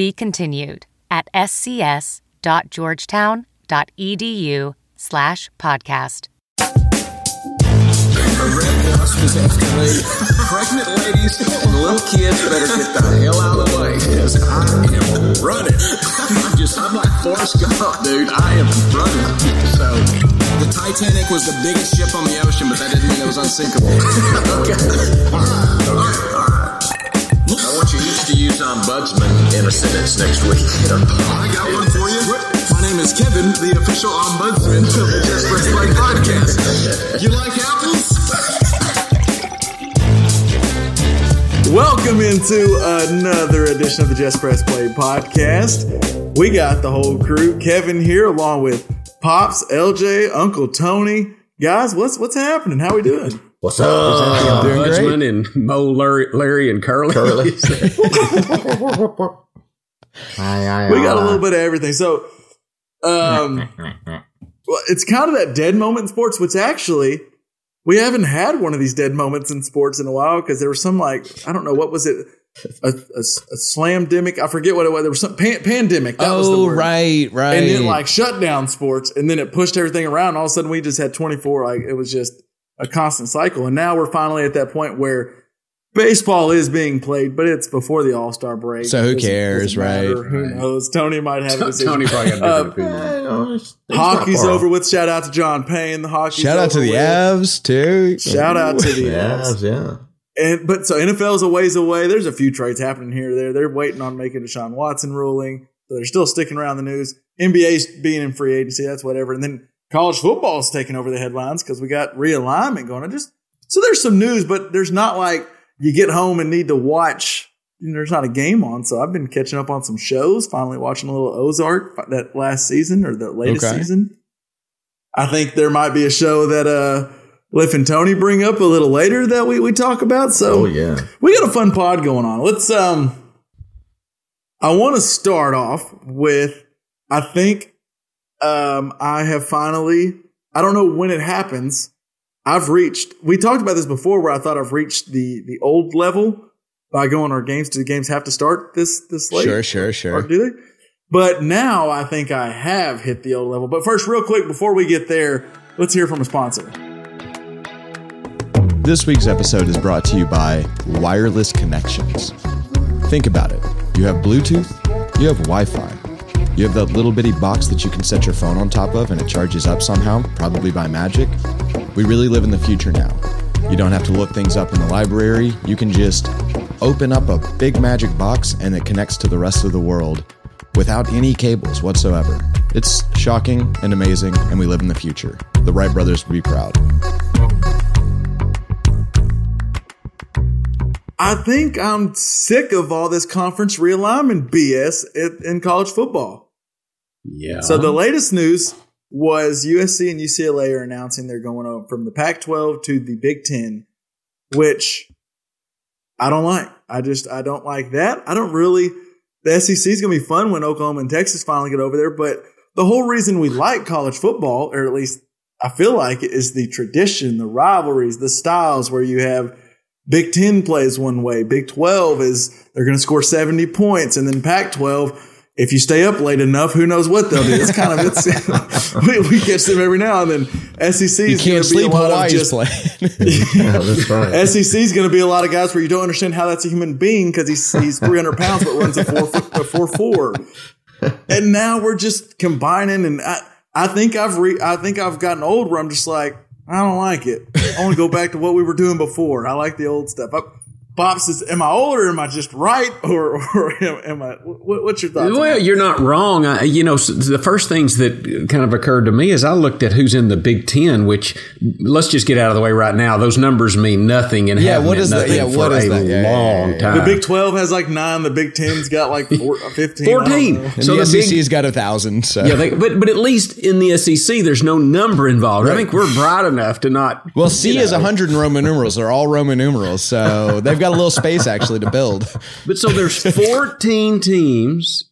Be continued at scs.georgetown.edu slash podcast. Pregnant ladies and little kids better get the hell out of the way because I am running. I'm just, I'm like Forrest Gump, dude. I am running. So, the Titanic was the biggest ship on the ocean, but that didn't mean it was unsinkable. okay. All right, all right, all right. I want you each to ombudsman in a sentence next week. I got one for you. My name is Kevin, the official ombudsman of the Just Press Play podcast. You like apples? Welcome into another edition of the Just Press Play podcast. We got the whole crew. Kevin here, along with Pops, LJ, Uncle Tony. Guys, what's what's happening? How we doing? What's up? Doing great. And Mo, Larry, Larry and Curly. Curly. We got a little bit of everything. So, um, well, it's kind of that dead moment in sports, which actually we haven't had one of these dead moments in sports in a while because there was some like I don't know what was it a, a, a slamdemic I forget what it was there was some pan, pandemic that was the oh, word. right, right. and then like shut down sports and then it pushed everything around all of a sudden we just had 24 like it was just a constant cycle and now we're finally at that point where baseball is being played but it's before the all-star break So who cares, doesn't right? who knows tony might have a decision. Tony probably got a Uh, different opinion. hockey's over with shout out to john payne the hockey Shout out to the Avs too. shout out to the Avs. Yeah, yeah. And but so NFL's a ways away. There's a few trades happening here. or There, they're waiting on making a Deshaun Watson ruling. So they're still sticking around the news. NBA's being in free agency. That's whatever. And then college football is taking over the headlines because we got realignment going on. Just so there's some news, but there's not like you get home and need to watch. You know, there's not a game on, so I've been catching up on some shows. Finally, watching a little Ozark that last season or the latest Okay. season. I think there might be a show that uh, Liff and Tony bring up a little later that we, we talk about. So Oh yeah. we got a fun pod going on. Let's um I want to start off with I think um I have finally I don't know when it happens. I've reached we talked about this before where I thought I've reached the the old level by going our games. Do the games have to start this this late? Sure, sure, Or sure. do they? But now I think I have hit the old level. But first, real quick, before we get there, let's hear from a sponsor. This week's episode is brought to you by Wireless Connections. Think about it. You have Bluetooth, you have Wi Fi, you have that little bitty box that you can set your phone on top of and it charges up somehow, probably by magic. We really live in the future now. You don't have to look things up in the library. You can just open up a big magic box and it connects to the rest of the world without any cables whatsoever. It's shocking and amazing, and we live in the future. The Wright brothers would be proud. I think I'm sick of all this conference realignment BS in, in college football. Yeah. So the latest news was USC and UCLA are announcing they're going from the Pac-12 to the Big Ten, which I don't like. I just I don't like that. I don't really. The SEC is going to be fun when Oklahoma and Texas finally get over there, but the whole reason we like college football, or at least I feel like it, is the tradition, the rivalries, the styles where you have Big Ten plays one way. Big 12 is they're going to score 70 points. And then Pac 12, if you stay up late enough, who knows what they'll do. It's kind of, it's, we, we catch them every now and then. SEC is going can't to be a sleep lot of Hawaii's just, playing. Yeah, that's right. SEC is going to be a lot of guys where you don't understand how that's a human being because he's, he's 300 pounds but runs a four, foot- a four, four. And now we're just combining. And I, I think I've re, I think I've gotten old where I'm just like, I don't like it. I want to go back to what we were doing before. I like the old stuff. I, Pops, is, am I older? Am I just right, or, or am, am I? What, what's your thoughts? Well, you're not wrong. I, you know, the first things that kind of occurred to me is I looked at who's in the Big Ten, which let's just get out of the way right now. Those numbers mean nothing and Yeah, have what meant is that? Yeah, what is a that? Yeah, yeah, long yeah, yeah. time. the Big Twelve has like nine. The Big Ten's got like four, fifteen. 14. So the, the big- SEC's got a thousand. So yeah, they, but but at least in the SEC, there's no number involved. I think we're bright enough to not. well, C is a hundred in Roman numerals. They're all Roman numerals, so they've got a little space actually to build. But so there's 14 teams,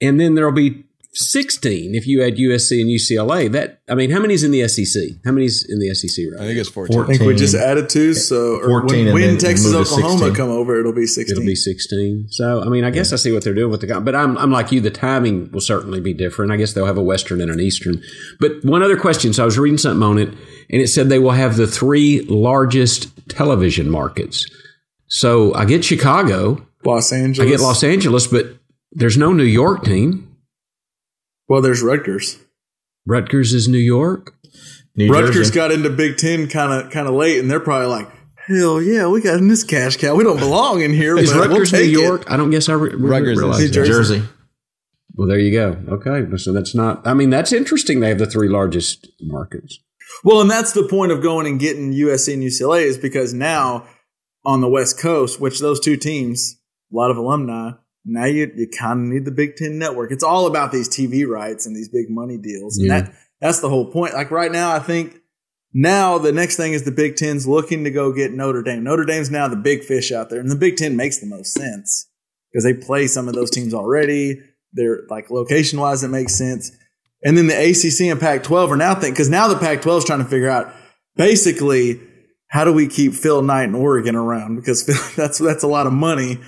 and then there'll be 16 if you add USC and UCLA. That I mean, how many's in the SEC? How many's in the SEC right? I think it's fourteen. I think we just added two. So or 14 when, when Texas, Oklahoma come over, it'll be sixteen. It'll be 16. So, I mean, I guess I see what they're doing with the, but I'm, I'm like you, the timing will certainly be different. I guess they'll have a Western and an Eastern. But one other question. So I was reading something on it and it said they will have the three largest television markets. So I get Chicago, Los Angeles. I get Los Angeles, but there's no New York team. Well, there's Rutgers. Rutgers is New York. New Rutgers Jersey. got into Big Ten kind of kind of late, and they're probably like, "Hell yeah, we got in this cash cow. We don't belong in here." Is but Rutgers we'll New take it." York? I don't guess I re- re- Rutgers is realized New. Jersey. Jersey. Well, there you go. Okay. So that's not, I mean, that's interesting. They have the three largest markets. Well, and that's the point of going and getting USC and UCLA is because now on the West Coast, which those two teams, a lot of alumni, now you you kind of need the Big Ten network. It's all about these TV rights and these big money deals, and Yeah. that that's the whole point. Like right now, I think now the next thing is the Big Ten's looking to go get Notre Dame. Notre Dame's now the big fish out there, and the Big Ten makes the most sense because they play some of those teams already. They're like location wise, it makes sense. And then the ACC and Pac 12 are now thinking, because now the Pac 12 is trying to figure out basically how do we keep Phil Knight and Oregon around? Because that's, that's a lot of money.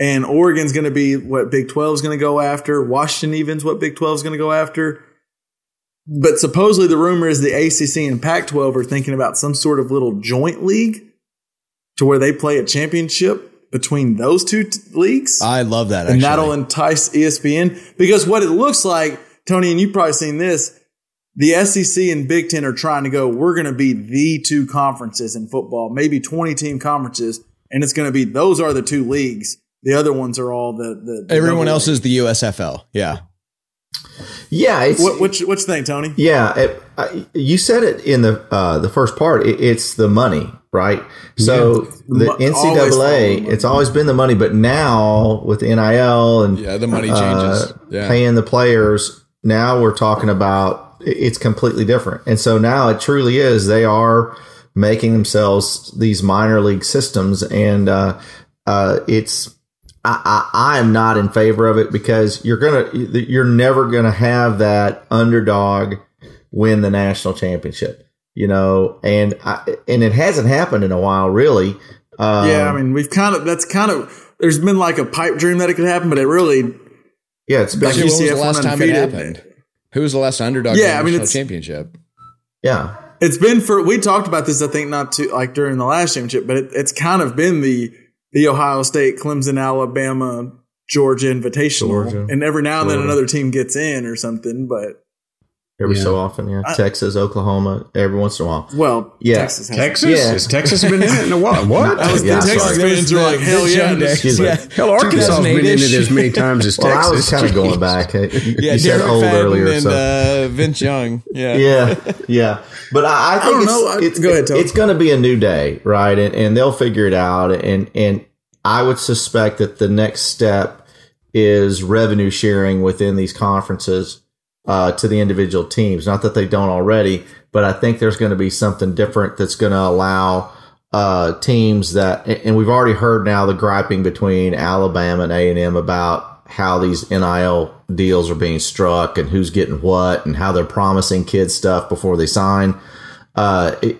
And Oregon's going to be what Big 12 is going to go after. Washington even's what Big 12 is going to go after. But supposedly the rumor is the ACC and Pac 12 are thinking about some sort of little joint league to where they play a championship between those two t- leagues I love that. and Actually. that'll entice ESPN because what it looks like, Tony, and you've probably seen this. The SEC and Big Ten are trying to go. We're going to be the two conferences in football, maybe twenty team conferences, and it's going to be those are the two leagues. The other ones are all the the. the Everyone else league. is the USFL. Yeah. Yeah, it's What what you, what you think, Tony? yeah. It, I, you said it in the uh, the first part. It, it's the money, right? So the Mo- the NCAA, money. it's always been the money, but now with NIL and Yeah, the money uh, changes. yeah. paying the players, now we're talking about it's completely different. And so now it truly is. They are making themselves these minor league systems, and uh, uh, it's. I, I, I am not in favor of it because you're gonna you're never gonna have that underdog win the national championship, you know, and I, and it hasn't happened in a while, really. Um, yeah, I mean, we've kind of that's kind of there's been like a pipe dream that it could happen, but it really yeah, it's been, Like When was the last went time it happened? Who was the last underdog? Yeah, in I the mean, national it's- championship. yeah. It's been for we talked about this I think not too like during the last championship, but it, it's kind of been the the Ohio State, Clemson, Alabama, Georgia Invitational, Georgia. and every now and then Florida. another team gets in or something. But Every Yeah. so often, yeah. Texas, Oklahoma, every once in a while. well, Yeah. Texas, has Texas? Yeah. Has Texas been in it in a while? What? That was Yeah, Texas sorry. fans are like, hell yeah, this- Excuse me. Hell, Arkansas has been in it as many times as Well, Texas. I was kind of going back. You, Yeah, you said Derek old Fenton earlier, and so uh, Vince Young. Yeah. yeah, yeah. But I, I think don't it's, know. I- it's, go ahead, it's going to be a new day, right? And, and they'll figure it out. And and I would suspect that the next step is revenue sharing within these conferences uh, to the individual teams. Not that they don't already, but I think there's going to be something different that's going to allow uh, teams that, and we've already heard now the griping between Alabama and A and M about how these NIL deals are being struck and who's getting what and how they're promising kids stuff before they sign. Uh, it,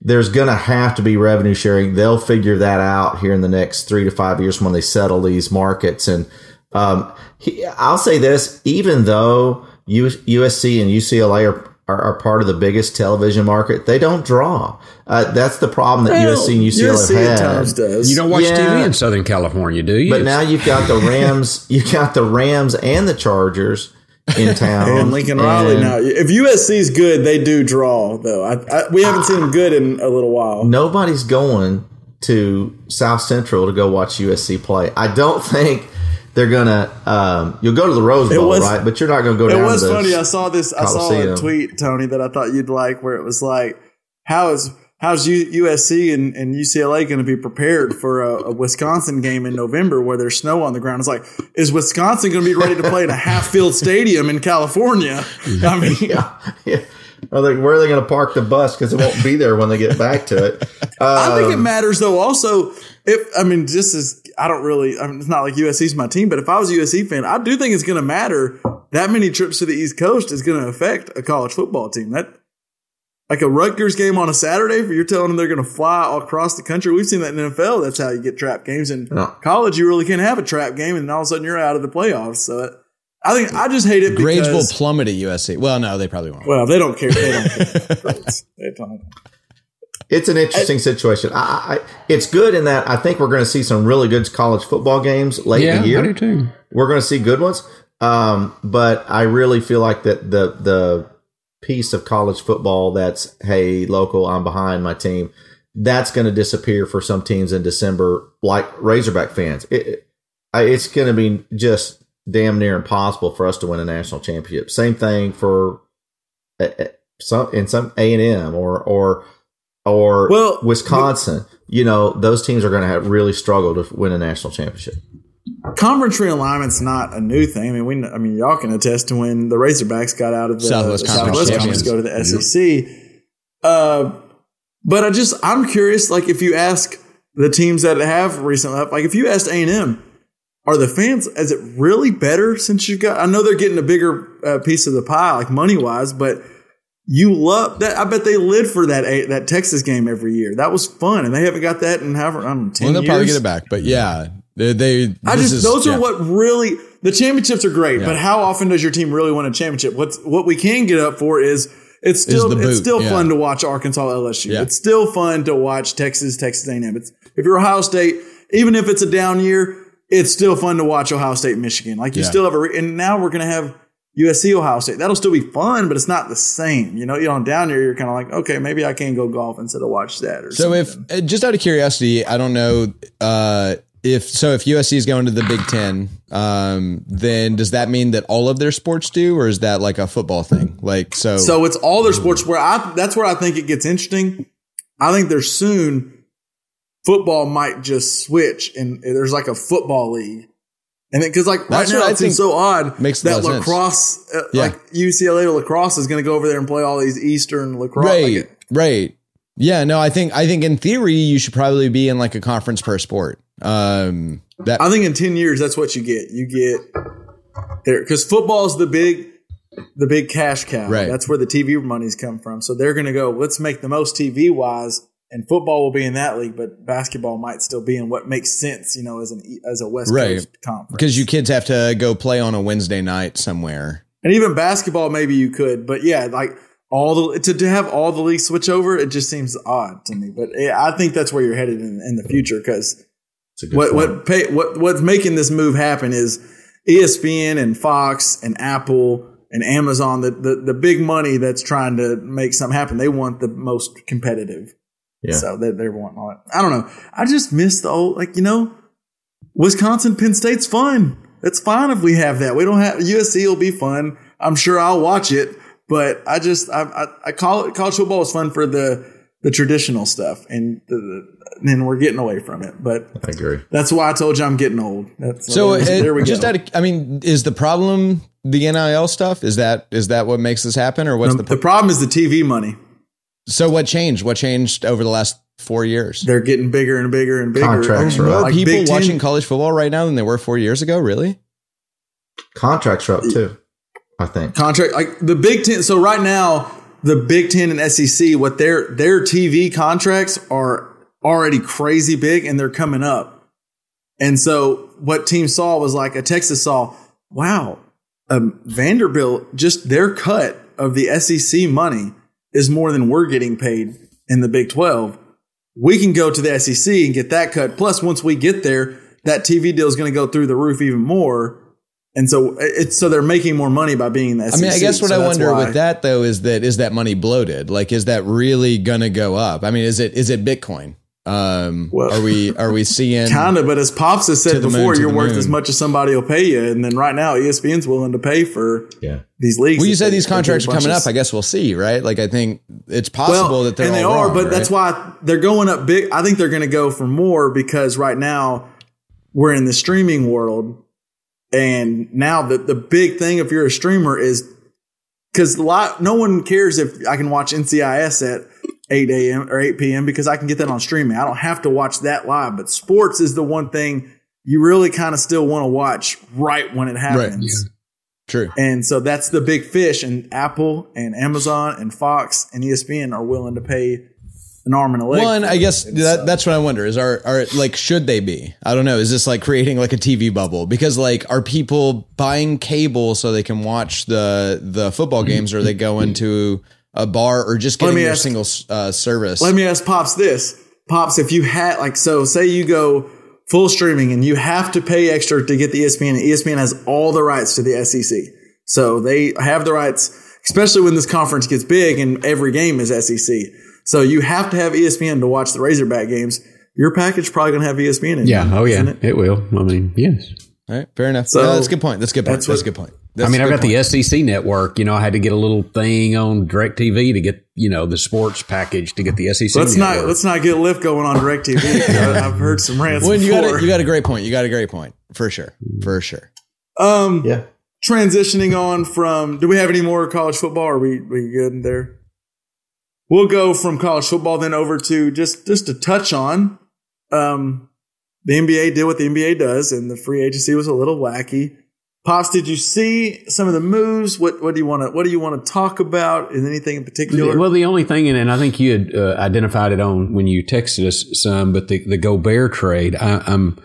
there's going to have to be revenue sharing. They'll figure that out here in the next three to five years when they settle these markets. And um, he, I'll say this: even though USC and UCLA are, are are part of the biggest television market, they don't draw. Uh, that's the problem that Well, USC and UCLA USC have had. times does. You don't watch Yeah. TV in Southern California, do you? But now you've got the Rams, you've got the Rams and the Chargers in town. and Lincoln Riley now. If USC's good, they do draw though. I, I, we haven't seen them good in a little while. Nobody's going to South Central to go watch USC play. I don't think they're gonna. Um, you'll go to the Rose Bowl, was- right? But you're not gonna go It down. was to the, funny. I saw this. I saw a tweet, Tony, that I thought you'd like, where it was like, "How is how's USC and, and UCLA going to be prepared for a, a Wisconsin game in November where there's snow on the ground?" It's like, is Wisconsin going to be ready to play in a half field stadium in California? I mean, yeah, yeah. Where are they going to park the bus? Because it won't be there when they get back to it. I think it Um, matters though. Also, if I mean, just as I don't really, I mean, it's not like USC's my team, but if I was a USC fan, I do think it's going to matter. That many trips to the East Coast is going to affect a college football team. That like a Rutgers game on a Saturday, if you're telling them they're going to fly all across the country. We've seen that in the NFL. That's how you get trap games. In college, you really can't have a trap game, and all of a sudden you're out of the playoffs. So I think I just hate it Grades will plummet at USC. Well, no, they probably won't. well, they don't care. They don't care. They don't. It's an interesting situation. I, I, it's good in that I think we're going to see some really good college football games late in the year. I do too. We're going to see good ones. Um, but I really feel like that the the piece of college football that's hey local, I'm behind my team. That's going to disappear for some teams in December, like Razorback fans. It, it- it's going to be just damn near impossible for us to win a national championship. Same thing for uh, uh, some in some A and M or or or Well, Wisconsin. You know those teams are going to have really struggle to win a national championship. conference realignment's not a new thing. I mean, we, I mean, y'all can attest to when the Razorbacks got out of the Southwest the Conference Southwest champions. Conference, go to the SEC. Uh, but I just, I'm curious. Like, if you ask the teams that have recently, like if you asked A and M, are the fans is it really better since you got? I know they're getting a bigger uh, piece of the pie, like money wise, but. You love that. I bet they live for that eh, that Texas game every year. That was fun, and they haven't got that in however I don't know, ten Well, they'll years. probably get it back, but yeah, they. they I just is- those yeah. are what really the championships are great, Yeah. but how often does your team really win a championship? What's what we can get up for is it's still it's still yeah. fun to watch Arkansas LSU. It's still fun to watch Texas Texas A&M. It's if you're Ohio State, even if it's a down year, it's still fun to watch Ohio State Michigan. Like you still have a and now we're gonna have USC Ohio State. That'll still be fun, but it's not the same. You know, you know, on down year, you're kind of like, okay, maybe I can't go golf instead of watch that. Or So if something. uh, just out of curiosity, I don't know uh, if so. If USC is going to the Big Ten, um, then does that mean that all of their sports do, or is that like a football thing? Like so. So it's all their sports where I that's where I think it gets interesting. I think there's soon football might just switch and there's like a football league. And because like right That's now what it seems so odd makes that lacrosse, uh, Yeah. like UCLA lacrosse is going to go over there and play all these Eastern lacrosse. right, like, right. Yeah, no, I think I think in theory you should probably be in like a conference per sport. Um, that I think in ten years that's what you get. You get there because football is the big, the big cash cow. Right. That's where the TV money's come from. So they're going to go. Let's make the most TV wise, and football will be in that league, but basketball might still be in what makes sense. You know, as an as a West Right. Coast conference. because you kids have to go play on a Wednesday night somewhere. and even basketball, maybe you could, but yeah, like. All the to, to have all the leagues switch over, it just seems odd to me. But yeah, I think that's where you're headed in, in the future because It's a good what point. what pay, what what's making this move happen is ESPN and Fox and Apple and Amazon the, the the big money that's trying to make something happen. They want the most competitive, Yeah. so they they want all that. I don't know. I just miss the old like you know, Wisconsin Penn State's fun. It's fine if we have that. We don't have USC will be fun. I'm sure I'll watch it, but I just I I, I call it college football is fun for the the traditional stuff, and the, the, then we're getting away from it. But I agree. that's why I told you I'm getting old. That's, So there, it, there we just go. out of, I mean, is the problem the NIL stuff? Is that is that what makes this happen, or what's the, the? the problem is the TV money. So what changed? What changed over the last four years? They're getting bigger and bigger and bigger. Contracts are More up. Like people Big Ten- watching college football right now than they were four years ago. Really? Contracts are up too. I think. contract like the Big Ten. So right now, the Big Ten and SEC, what their their TV contracts are already crazy big, and they're coming up. And so what team saw was like a Texas saw, wow, um, Vanderbilt just their cut of the SEC money is more than we're getting paid in the Big Twelve. We can go to the SEC and get that cut. Plus, once we get there, that TV deal is going to go through the roof even more. And so it's so they're making more money by being in the I mean, I guess what So I wonder why- with that though is that is that money bloated? Like, is that really gonna go up? I mean, is it is it Bitcoin? Um, Well, are we are we seeing Kind of, but as Pops has said the moon, before, you're worth moon. as much as somebody will pay you. And then right now, ESPN's willing to pay for Yeah. these leagues. Well, you that said these contracts are coming up. I guess we'll see, right? Like I think it's possible that they're and they all are, wrong, but that's why they're going up big. I think they're going to go for more because right now we're in the streaming world, and now the the big thing if you're a streamer is because a lot no one cares if I can watch NCIS at 8 a.m. or 8 p.m. because I can get that on streaming. I don't have to watch that live, but sports is the one thing you really kind of still want to watch right when it happens. true. And so that's the big fish. And Apple and Amazon and Fox and ESPN are willing to pay an arm and a leg. Well, and I guess that, so- that's what I wonder is are are like should they be? I don't know. Is this like creating like a TV bubble? Because like are people buying cable so they can watch the the football mm-hmm. games, or are they going mm-hmm. to a bar or just Let getting me their ask- single uh, service? Let me ask Pops this. Pops, if you had like so say you go full streaming and you have to pay extra to get the ESPN and ESPN has all the rights to the SEC. So they have the rights, especially when this conference gets big and every game is SEC. So you have to have ESPN to watch the Razorback games. Your package probably going to have ESPN in it. Yeah. it, Oh, yeah. It? it? will. I mean, yes. All right, fair enough. So, No, that's a good point. That's a good point. That's, that's a good point. I mean, I've got point. the SEC network. You know, I had to get a little thing on DirecTV to get, you know, the sports package to get the SEC Let's not network. let's not get lift going on Directv. 'cause I- I've heard some rants Well, you got before. a, you got a great point. You got a great point for sure. For sure. um, Yeah. transitioning on from do we have any more college football are we we good there we'll go from college football then over to just just to touch on um the nba did what the nba does and the free agency was a little wacky pops did you see some of the moves what what do you want to what do you want to talk about is anything in particular Well, the only thing, and, I think you had uh, identified it on when you texted us some, but the, the Gobert trade, I, I'm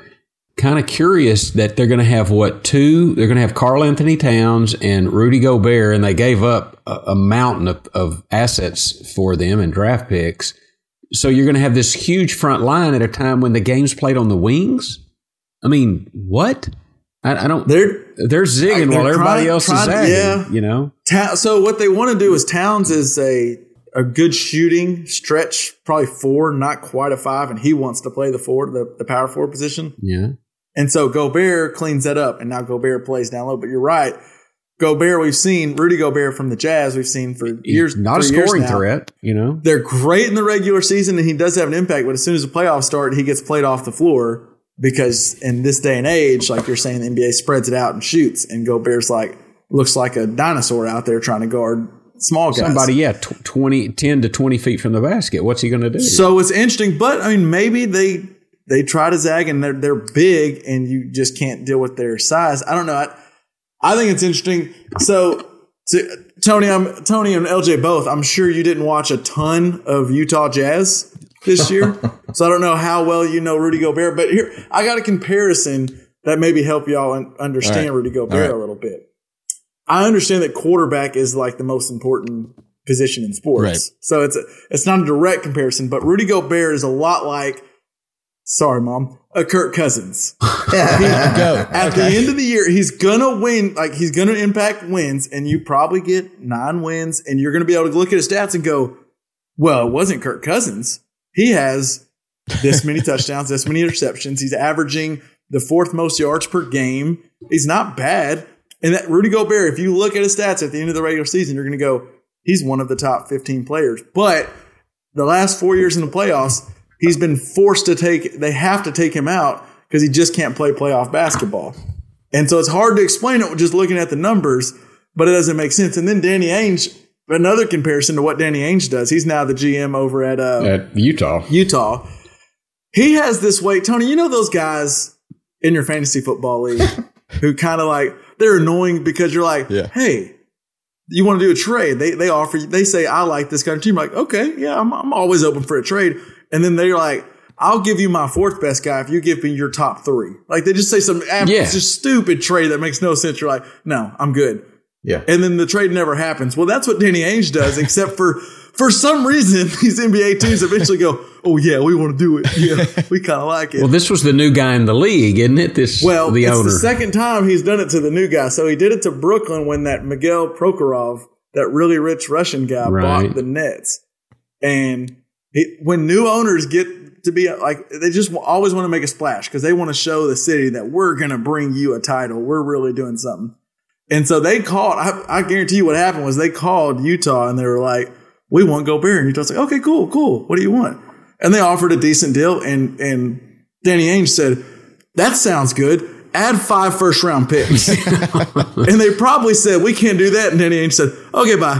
kind of curious that they're going to have what two? They're going to have Karl-Anthony Towns and Rudy Gobert, and they gave up a, a mountain of, of assets for them and draft picks. So you're going to have this huge front line at a time when the game's played on the wings. I mean, what? I, I don't. they're They're zigging They're while everybody trying- else trying- is zagging. yeah. You know. Ta- so what they want to do is Towns is a a good shooting stretch, probably four, not quite a five, and he wants to play the four, the, the power forward position. Yeah. And so Gobert cleans that up, and now Gobert plays down low. But you're right, Gobert. We've seen Rudy Gobert from the Jazz. We've seen for years, not a scoring threat. You know. They're great in the regular season, and he does have an impact. But as soon as the playoffs start, he gets played off the floor because in this day and age, like you're saying, the NBA spreads it out and shoots, and Gobert's like looks like a dinosaur out there trying to guard small guys. Somebody, yeah, tw- 20, 10 to 20 feet from the basket. What's he going to do? So it's interesting, but I mean, maybe they they try to zag and they're they're big, and you just can't deal with their size. I don't know. I, I think it's interesting. So, to, Tony, I'm Tony and LJ both. I'm sure you didn't watch a ton of Utah Jazz this year, so I don't know how well you know Rudy Gobert. But here, I got a comparison that maybe help y'all understand right. Rudy Gobert right. a little bit. I understand that quarterback is like the most important position in sports. Right. So it's a, it's not a direct comparison, but Rudy Gobert is a lot like, sorry, mom, a Kirk Cousins. Go. At Okay. the end of the year, he's gonna win. Like he's gonna impact wins, and you probably get nine wins, and you're gonna be able to look at his stats and go, "Well, it wasn't Kirk Cousins. He has this many touchdowns, this many interceptions. He's averaging the fourth most yards per game. He's not bad." And that Rudy Gobert, if you look at his stats at the end of the regular season, you're gonna go, "He's one of the top 15 players." But the last four years in the playoffs, he's been forced to take. They have to take him out because he just can't play playoff basketball. And so it's hard to explain it just looking at the numbers, but it doesn't make sense. And then Danny Ainge, another comparison to what Danny Ainge does. He's now the GM over at uh, At Utah. Utah. He has this way, Tony. You know those guys in your fantasy football league who kind of like they're annoying because you're like, Yeah. hey, you want to do a trade? They they offer you, they say I like this kind of team. Like, okay, yeah, I'm I'm always open for a trade. And then they're like, I'll give you my fourth best guy if you give me your top three. Like they just say some ab- Yeah. just stupid trade that makes no sense. You're like, no, I'm good Yeah. and then the trade never happens. Well, that's what Danny Ainge does, except for for some reason these NBA teams eventually go, "Oh yeah, we want to do it. Yeah, we kind of like it." Well, this was the new guy in the league, isn't it? This Well, the it's owner. the second time he's done it to the new guy. So he did it to Brooklyn when that Mikhail Prokhorov, that really rich Russian guy, Right. bought the Nets. And he, when new owners get to be like they just always want to make a splash because they want to show the city that we're going to bring you a title. We're really doing something. And so they called. I, I guarantee you, what happened was they called Utah and they were like, "We want Gobert." And Utah's like, "Okay, cool, cool. What do you want?" And they offered a decent deal. And and Danny Ainge said, "That sounds good." Add five first round picks. and they probably said, We can't do that. And Danny Ainge said, Okay, bye.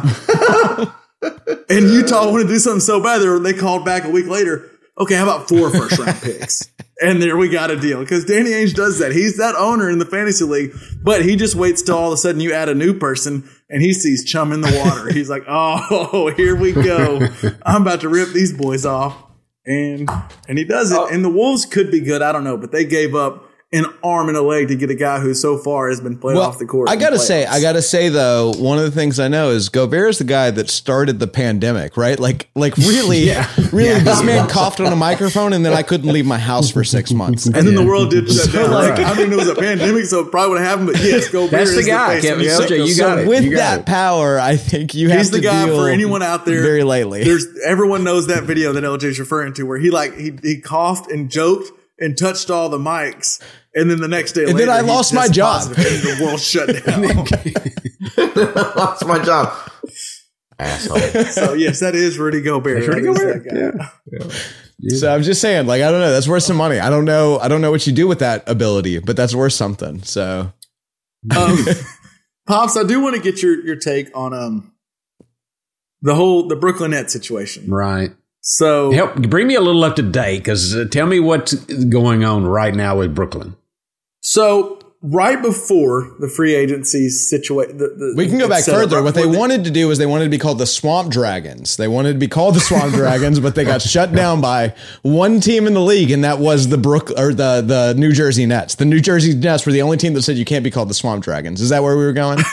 and Utah wanted to do something so bad, they called back a week later. Okay, how about four first round picks? And there we got a deal because Danny Ainge does that. He's that owner in the fantasy league, but he just waits till all of a sudden you add a new person and he sees chum in the water. He's like, "Oh, here we go! I'm about to rip these boys off," and and he does it. Oh. And the Wolves could be good, I don't know, but they gave up an arm and a leg to get a guy who so far has been played Well, off the court. I gotta say, I gotta say though, one of the things I know is Gobert is the guy that started the pandemic, right? Like, like really, really, this man coughed on a microphone, and then I couldn't leave my house for six months. And then the world did shut So, down. like- I mean, it was a pandemic, so it probably would have happened. But yes, Gobert That's the is guy, face Kevin. of Yeah, music. okay, you So got it. with You got that it. power, I think you have He's the to guy deal for anyone out there. very lightly. There's everyone knows that video that LJ's referring to, where he like he he coughed and joked and touched all the mics, and then the next day, And later, then I lost my job. positive and the world shut down. Lost my job. Asshole. so yes, that is Rudy Gobert. Rudy Gobert, that guy. yeah. So I'm just saying, like, I don't know. That's worth some money. I don't know. I don't know what you do with that ability, but that's worth something. So Um, Pops, I do want to get your your take on um the whole the Brooklyn Nets situation. Right. So Help bring me a little up to date because uh, tell me what's going on right now with Brooklyn. So right before the free agency situation, the, the, we can go back further. right What they before wanted to do was they wanted to be called the Swamp Dragons. They wanted to be called the Swamp Dragons, but they got shut down by one team in the league, and that was the Brook or the the New Jersey Nets. The New Jersey Nets were the only team that said you can't be called the Swamp Dragons. Is that where we were going?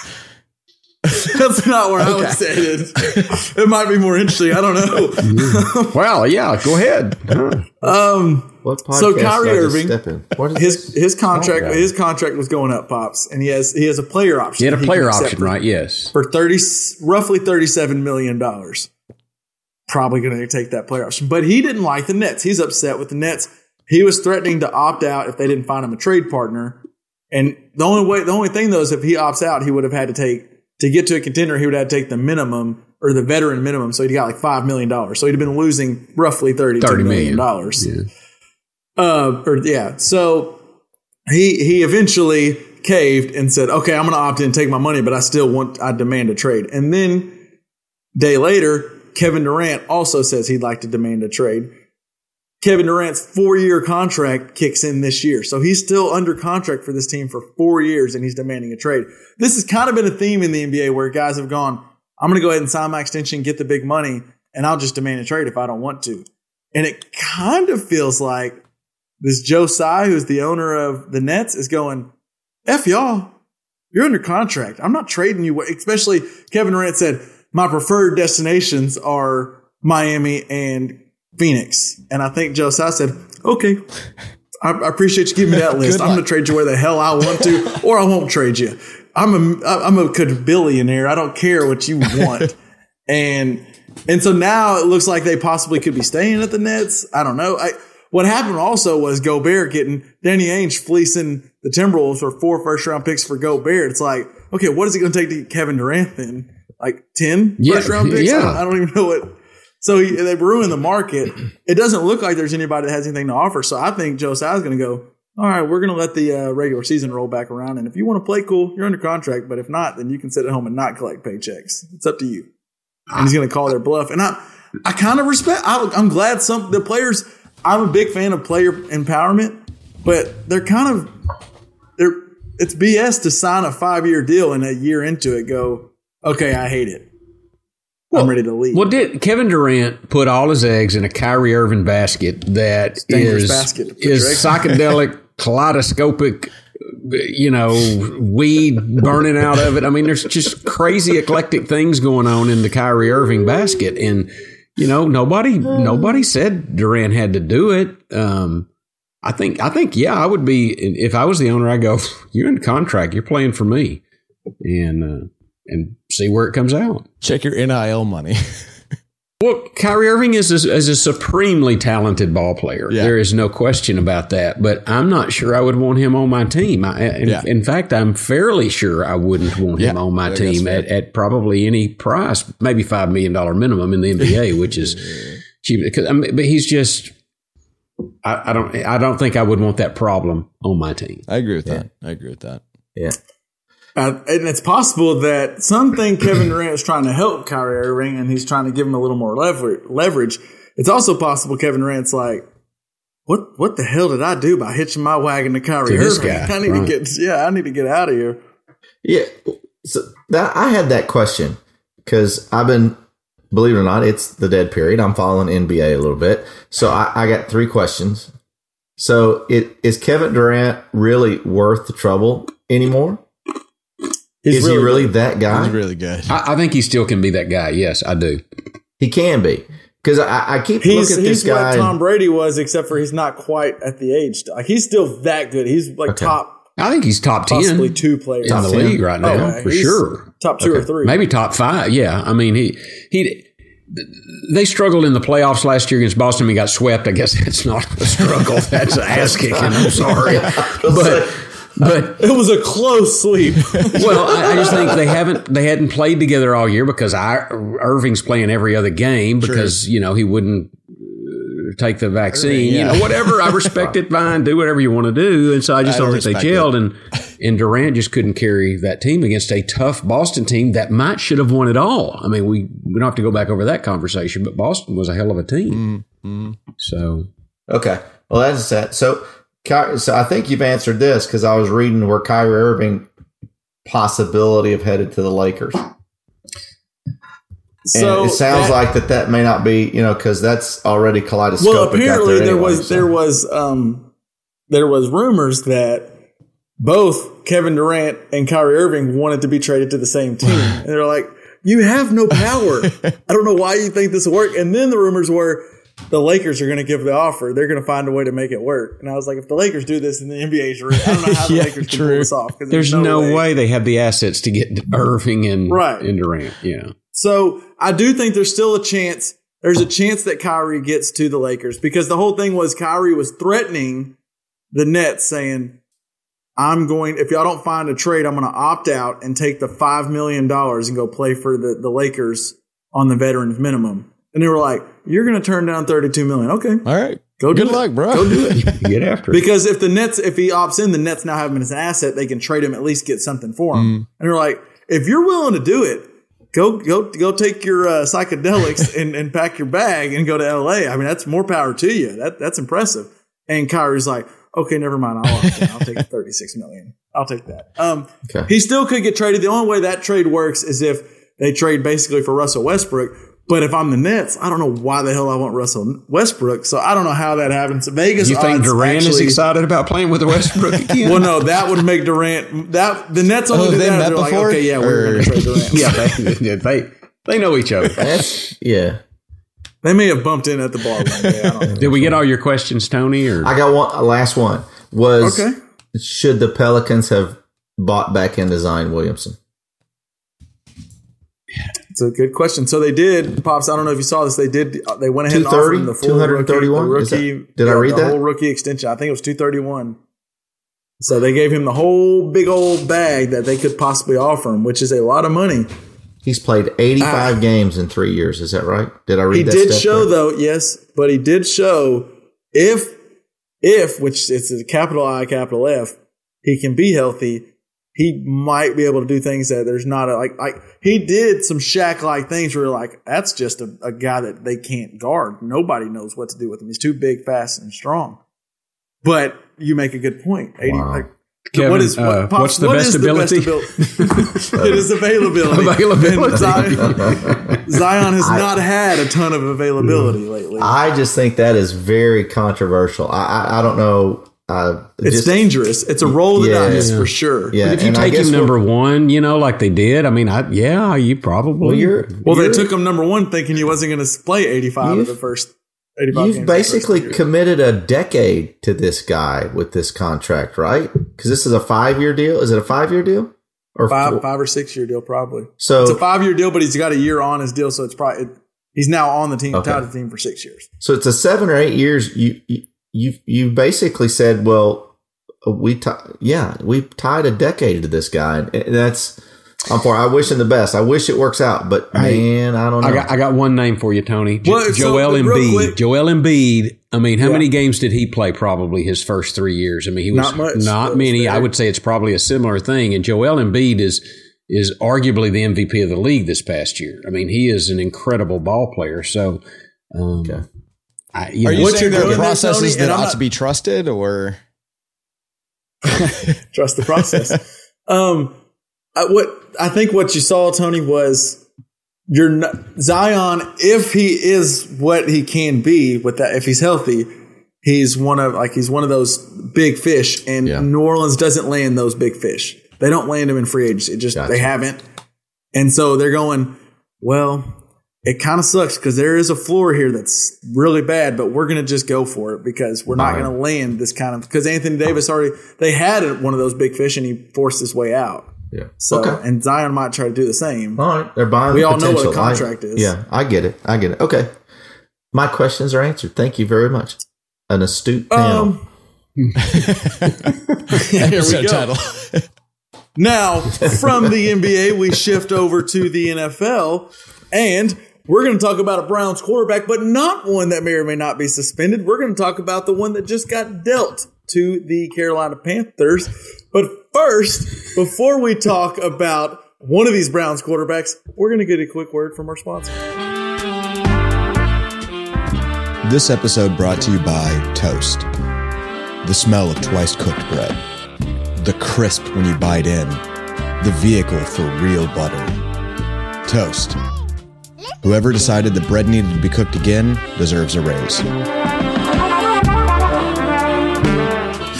That's not where I was headed. it It might be more interesting. I don't know. Well, yeah, go ahead. Um, What So Kyrie did I just Irving, step in? What is his this? his contract Oh, his contract was going up, pops, and he has he has a player option. He had a player option, for- right? Yes. For thirty, roughly thirty-seven million dollars. Probably going to take that player option, but he didn't like the Nets. He's upset with the Nets. He was threatening to opt out if they didn't find him a trade partner. And the only way, the only thing though, is if he opts out, he would have had to take to get to a contender. He would have to take the minimum or the veteran minimum. So he'd got like five million dollars. So he'd have been losing roughly thirty-two 30 million million. dollars. Yeah. Uh, or yeah. So he he eventually caved and said, "Okay, I'm going to opt in, take my money, but I still want, I demand a trade." And then day later, Kevin Durant also says he'd like to demand a trade. Kevin Durant's four year contract kicks in this year. So he's still under contract for this team for four years and he's demanding a trade. This has kind of been a theme in the NBA where guys have gone, I'm going to go ahead and sign my extension, get the big money, and I'll just demand a trade if I don't want to. And it kind of feels like this Joe Tsai, who's the owner of the Nets, is going, F y'all, you're under contract. I'm not trading you. Especially Kevin Durant said, my preferred destinations are Miami and Phoenix. And I think Joe Tsai said, okay, I, I appreciate you giving me that list. I'm going to trade you where the hell I want to, or I won't trade you. I'm a, I'm a billionaire. I don't care what you want. and, and so now it looks like they possibly could be staying at the Nets. I don't know. I, what happened also was Gobert getting Danny Ainge fleecing the Timberwolves for four first round picks for Gobert. It's like, okay, what is it going to take to get Kevin Durant then? Like 10 Yeah, first round picks? I, yeah. don't, I don't even know what. So he, they ruined the market. It doesn't look like there's anybody that has anything to offer. So I think Joe is going to go, all right, we're going to let the uh, regular season roll back around. And if you want to play cool, you're under contract. But if not, then you can sit at home and not collect paychecks. It's up to you. And he's going to call their bluff. And I, I kind of respect, I, I'm glad some, the players, I'm a big fan of player empowerment, but they're kind of, they're, it's BS to sign a five year deal and a year into it go, okay, I hate it. I'm ready to leave. Well, did Kevin Durant put all his eggs in a Kyrie Irving basket that is basket is psychedelic, kaleidoscopic, you know, weed burning out of it? I mean, there's just crazy eclectic things going on in the Kyrie Irving basket, and you know, nobody nobody said Durant had to do it. Um, I think I think yeah, I would be if I was the owner. I go, you're in contract, you're playing for me, and uh, and see where it comes out. Check your NIL money. Well, Kyrie Irving is a, is a supremely talented ball player. Yeah. There is no question about that. But I'm not sure I would want him on my team. I, in, Yeah. in fact, I'm fairly sure I wouldn't want him on my team at, at probably any price, maybe five million dollar minimum in the NBA, which is cheap. Because I mean, but he's just. I, I don't. I don't think I would want that problem on my team. I agree with that. I agree with that. Yeah. Uh, and it's possible that something Kevin Durant is trying to help Kyrie Irving and he's trying to give him a little more lever- leverage. It's also possible Kevin Durant's like, what what the hell did I do by hitching my wagon to Kyrie To Irving? guy, I need right. to get yeah, I need to get out of here. Yeah. So that I had that question because I've been, believe it or not, it's the dead period. I'm following NBA a little bit. So I, I got three questions. So it is Kevin Durant really worth the trouble anymore? He's is he really that guy? He's really good. I, I think he still can be that guy. Yes, I do. he can be. Because I, I keep He's looking at this he's what guy. Tom Brady was, except for he's not quite at the age. Like he's still that good. He's like Okay. top I think he's top ten possibly two players in the 10. league right now Oh, for he's sure. top two or three. Maybe top five. Yeah, I mean he he. They struggled in the playoffs last year against Boston. and got swept. I guess that's not a struggle. That's an ass kicking. I'm sorry, but but It was a close sleep. well, I, I just think they haven't they hadn't played together all year because I, Irving's playing every other game because you know he wouldn't uh, take the vaccine. yeah. You know, whatever. I respect it. Fine, do whatever you want to do. And so I just I don't think they respect gelled. And and Durant just couldn't carry that team against a tough Boston team that might should have won it all. I mean, we we don't have to go back over that conversation, but Boston was a hell of a team. So Okay. Well, that's that. So, Ky- so I think you've answered this because I was reading where Kyrie Irving possibility of headed to the Lakers. And so it sounds that- like that that may not be, you know, because that's already kaleidoscopic. well, apparently there, anyway, was so. there was um there was rumors that both Kevin Durant and Kyrie Irving wanted to be traded to the same team, and they're like, "You have no power. I don't know why you think this will work." And then the rumors were the Lakers are going to give the offer. They're going to find a way to make it work. And I was like, if the Lakers do this in the NBA's room, I don't know how the Yeah, Lakers can true. pull this off. 'cause there's no, way. they have the assets to get Irving and Right. and Durant. Yeah. So I do think there's still a chance. There's a chance that Kyrie gets to the Lakers because the whole thing was Kyrie was threatening the Nets, saying, "I'm going. If y'all don't find a trade, I'm going to opt out and take the five million dollars and go play for the the Lakers on the veterans minimum." And they were like, "You're going to turn down 32 million? Okay, All right. go do Good it. luck, bro. Go do it." Get after it. Because if the Nets, if he opts in, the Nets now have him as an asset. They can trade him, at least get something for him. Mm. And they're like, if you're willing to do it, go go go take your uh, psychedelics and, and pack your bag and go to L.A. I mean, that's more power to you. That that's impressive. And Kyrie's like, okay, never mind. I'll opt in. I'll take 36 million. I'll take that. Um, Okay. he still could get traded. The only way that trade works is if they trade basically for Russell Westbrook. But if I'm the Nets, I don't know why the hell I want Russell Westbrook. So I don't know how that happens. Vegas. you think odds Durant is excited about playing with the Westbrook again? well, no, that would make Durant. That the Nets only Oh, do they that. met They're like, before? okay, yeah, we're going to trade Durant. yeah, they, they they know each other. That's, yeah. They may have bumped in at the bar day. I don't know. Did we get all your questions, Tony? Or I got one. Last one was Okay. should the Pelicans have bought back into Zion Williamson? It's a good question. So they did, pops. I don't know if you saw this. They did. Uh, they went ahead and offered him the full 231? rookie. The rookie that- did I read the that? whole rookie extension? I think it was two thirty one. So they gave him the whole big old bag that they could possibly offer him, which is a lot of money. He's played 85 ah. games in three years. Is that right? Did I read that? He did show right? though, yes, but he did show if if which it's a capital I capital F, he can be healthy. He might be able to do things that there's not a, like like he did some Shaq like things where you're like that's just a, a guy that they can't guard. Nobody knows what to do with him. He's too big, fast, and strong. But you make a good point. 80, Wow. like, Kevin, what is what, uh, Pops, what's the what best is ability? abil- it is availability. Availability. Zion, Zion has not had a ton of availability lately. I just think that is very controversial. I I, I don't know. Uh, it's just- dangerous. It's a roll of the Yeah. dice Yeah. for sure. Yeah, if you and I take him number one, you know, like they did, I mean, I yeah, you probably. Well, you're Well, they you're- took him number one, thinking he wasn't going to play 85 of the first 85 You've games of the first basically committed a decade to this guy with this contract, right? Because this is a five year deal. Is it a five year deal or five, four? five or six year deal, probably. So It's a five year deal, but he's got a year on his deal, so it's probably it, He's now on the team, Okay. tied the team for six years. So it's a seven or eight years. You you you, you basically said, well, we ti yeah we tied a decade to this guy, and that's I'm for. I wish him the best. I wish it works out, but Hey, man, I don't know. I got I got one name for you, Tony. Jo- Well, so, Joel but real Embiid. quick- Joel Embiid. I mean, how Yeah. many games did he play? Probably his first three years. I mean, he was Not much. Not That was many. I would say it's probably a similar thing. And Joel Embiid is is arguably the MVP of the league this past year. I mean, he is an incredible ball player. So, um, Okay. I, you Are know, you What saying you're there processes that ought not- to be trusted, or Trust the process. um, I, what I think what you saw, Tony, was you're not, Zion. If he is what he can be with that, if he's healthy, he's one of like he's one of those big fish, and Yeah. New Orleans doesn't land those big fish. They don't land them in free agency. It just Gotcha. they haven't, and so they're going. Well, it kind of sucks because there is a floor here that's really bad, but we're going to just go for it because we're not Right. going to land this kind of because Anthony Davis already they had one of those big fish and he forced his way out. yeah. So okay. and Zion might try to do the same. All right, they're buying. We the all know what a potential. I- contract is. Yeah, I get it. I get it. Okay, my questions are answered. Thank you very much. An astute panel. Um, here we episode go. title. Now, from the NBA, we shift over to the NFL, and we're going to talk about a Browns quarterback, but not one that may or may not be suspended. We're going to talk about the one that just got dealt to the Carolina Panthers. But first, before we talk about one of these Browns quarterbacks, we're going to get a quick word from our sponsor. This episode brought to you by Toast. The smell of twice cooked bread. The crisp when you bite in. The vehicle for real butter. Toast. Whoever decided that bread needed to be cooked again deserves a raise.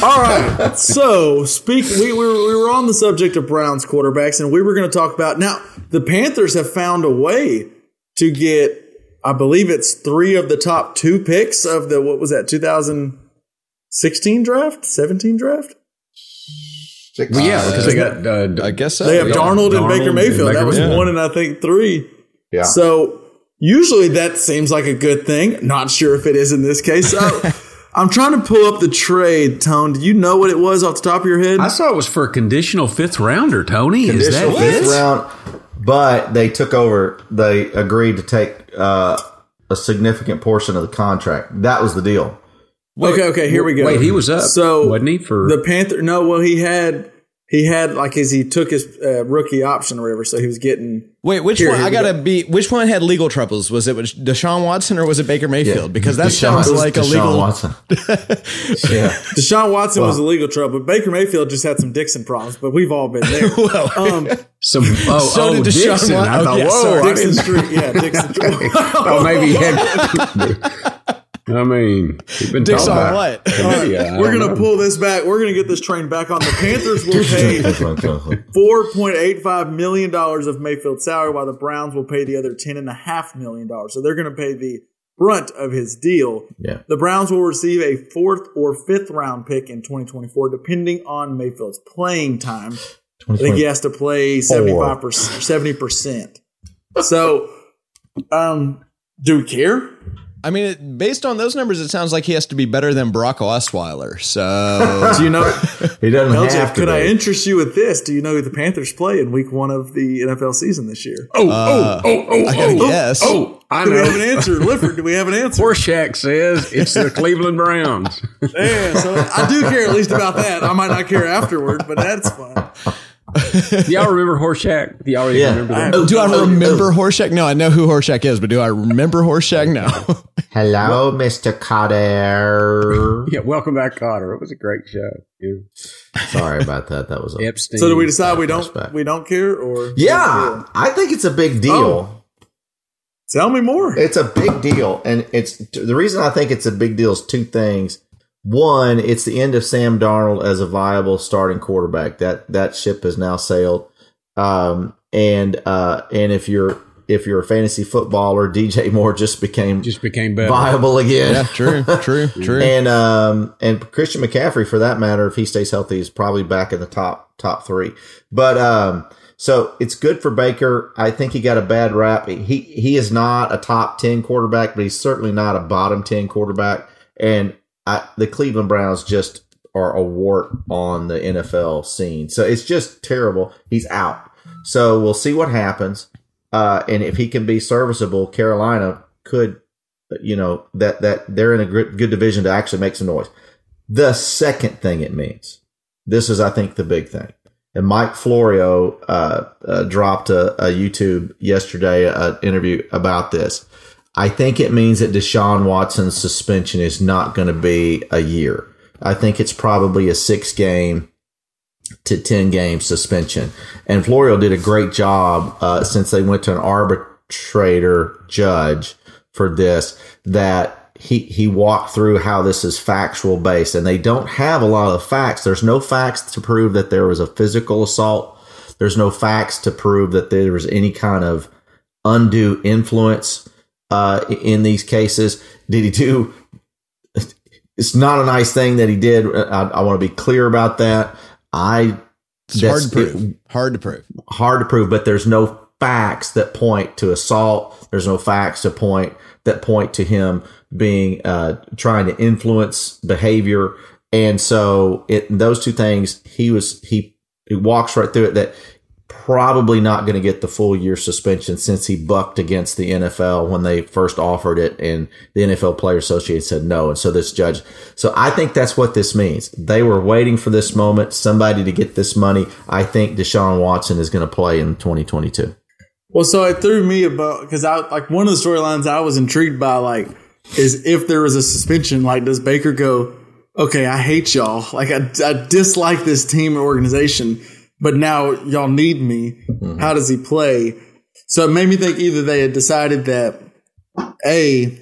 All right. so, speak. We, we, were, we were on the subject of Browns quarterbacks, and we were going to talk about now. The Panthers have found a way to get, I believe it's three of the top two picks of the what was that 2016 draft, 17 draft. well, yeah, because they got. Uh, I guess so. They have yeah. Darnold, and Darnold Baker and Mayfield. Baker that was Mayfield. one, and I think three. Yeah. So usually that seems like a good thing. Not sure if it is in this case. So I'm trying to pull up the trade. Tone, do you know what it was off the top of your head? I saw it was for a conditional fifth rounder. Tony, is that Conditional fifth it? round, but they took over. They agreed to take uh, a significant portion of the contract. That was the deal. okay, okay, here we go. Wait, he was up, So wasn't he? For the Panther? No, well, he had he had like as he took his uh, rookie option or whatever, so he was getting. Wait, which Here, one? here I gotta go. be. Which one had legal troubles? Was it Deshaun Watson or was it Baker Mayfield? Because that Deshaun- sounds it was like a Deshaun legal. Watson. yeah. Deshaun Watson was a legal trouble, Baker Mayfield just had some Dixon problems. But we've all been there. um, some oh, So oh did Deshaun Dixon. I Watson. thought, Oh, yeah, whoa, sorry. I Dixon didn't- Street, yeah, Dixon Street. Oh, maybe he had. I mean, you've been Dicks talking on about what? chlamydia. I We're gonna know. pull this back. We're gonna get this train back on. The Panthers will pay four point eight five million dollars of Mayfield's salary, while the Browns will pay the other ten and a half million dollars. So they're going to pay the brunt of his deal. Yeah. The Browns will receive a fourth or fifth round pick in 2024, depending on Mayfield's playing time. I think he has to play 75 percent, 70 percent. So, um, do we care? I mean, it, based on those numbers, it sounds like he has to be better than Brock Osweiler. So Do you know? He doesn't LJ, have to. could I interest you with this? Do you know who the Panthers play in Week One of the NFL season this year? Oh, Uh, oh, oh, oh, I gotta oh, guess. Oh, I Do we have an answer, Lifford? Do we have an answer? Horshack says it's the Cleveland Browns. Yeah, so I do care at least about that. I might not care afterward, but that's fun. Do y'all remember Horshack? Do y'all Yeah. remember that? I- do I Oh, remember Horshack? No, I know who Horshack is, but do I remember Horshack? No. Hello, Mr. Kotter. Yeah, welcome back, Kotter. It was a great show. Yeah. Sorry about that. That was a Epstein. So do we decide we don't Flashback. we don't care or Yeah, I think it's a big deal. Oh. Tell me more. It's a big deal, and it's the reason I think it's a big deal is two things. One, it's the end of Sam Darnold as a viable starting quarterback. That that ship has now sailed. Um, and uh, and if you're if you're a fantasy footballer, DJ Moore just became just became better. viable again. yeah, true, true, true. And um and Christian McCaffrey for that matter, if he stays healthy, is probably back in the top top three. But um So it's good for Baker. I think he got a bad rap. He he is not a top ten quarterback, but he's certainly not a bottom ten quarterback. And I, the Cleveland Browns just are a wart on the NFL scene. So it's just terrible. He's out. So we'll see what happens. Uh, and if he can be serviceable, Carolina could, you know, that that they're in a good, good division to actually make some noise. The second thing it means, this is, I think, the big thing. And Mike Florio uh, uh, dropped a, a, YouTube yesterday, an interview about this. I think it means that Deshaun Watson's suspension is not going to be a year. I think it's probably a six game to 10 game suspension. And Florio did a great job uh, since they went to an arbitrator judge for this that he he walked through how this is factual based and they don't have a lot of facts there's no facts to prove that there was a physical assault there's no facts to prove that there was any kind of undue influence uh, in these cases did he do it's not a nice thing that he did i, I want to be clear about that i it's hard to prove. It, hard to prove. Hard to prove, but there's no facts that point to assault. There's no facts to point that point to him being uh, trying to influence behavior. And so it, those two things, he was he, he walks right through it. That probably not going to get the full year suspension since he bucked against the NFL when they first offered it and the NFL Player Association said no. And so this judge, so I think that's what this means. They were waiting for this moment, somebody to get this money. I think Deshaun Watson is going to play in 2022. Well, so it threw me about because I like one of the storylines I was intrigued by, like, is if there was a suspension, like, does Baker go, okay, I hate y'all. Like, I, I dislike this team or organization but now y'all need me. Mm-hmm. How does he play? So it made me think either they had decided that a,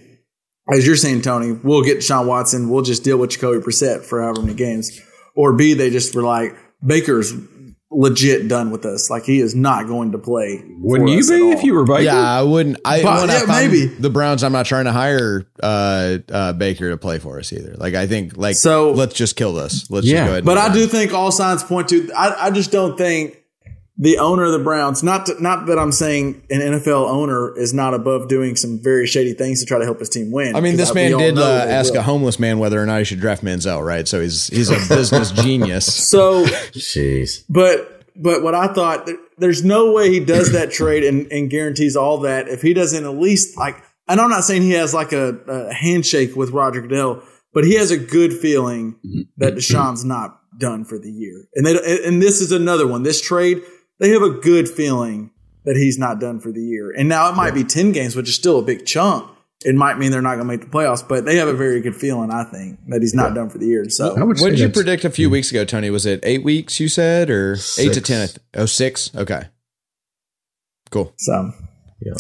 as you're saying, Tony, we'll get Sean Watson, we'll just deal with Jacoby Brissett for however many games, or B, they just were like Baker's legit done with us. Like he is not going to play. Wouldn't you be if you were Baker? Yeah, I wouldn't. I, but, yeah, maybe the Browns. I'm not trying to hire uh, uh, Baker to play for us either. Like I think, like so, let's just kill this. Let's yeah. just go ahead. But I do think all signs point to. I, I just don't think the owner of the Browns. Not to, not that I'm saying an NFL owner is not above doing some very shady things to try to help his team win. I mean, this I, man did uh, ask will. a homeless man whether or not he should draft Manziel, right? So he's he's a business genius. So, jeez. But but what I thought, there's no way he does that trade and, and guarantees all that if he doesn't at least like. And I'm not saying he has like a, a handshake with Roger Goodell, but he has a good feeling that Deshaun's not done for the year. And they and this is another one. This trade, they have a good feeling that he's not done for the year. And now it might be 10 games, which is still a big chunk it might mean they're not going to make the playoffs, but they have a very good feeling, I think, that he's not yeah. done for the year. So, what did you predict a few weeks ago, Tony? Was it eight weeks you said, or six. eight to ten? Oh, six. Okay, cool. So, yeah.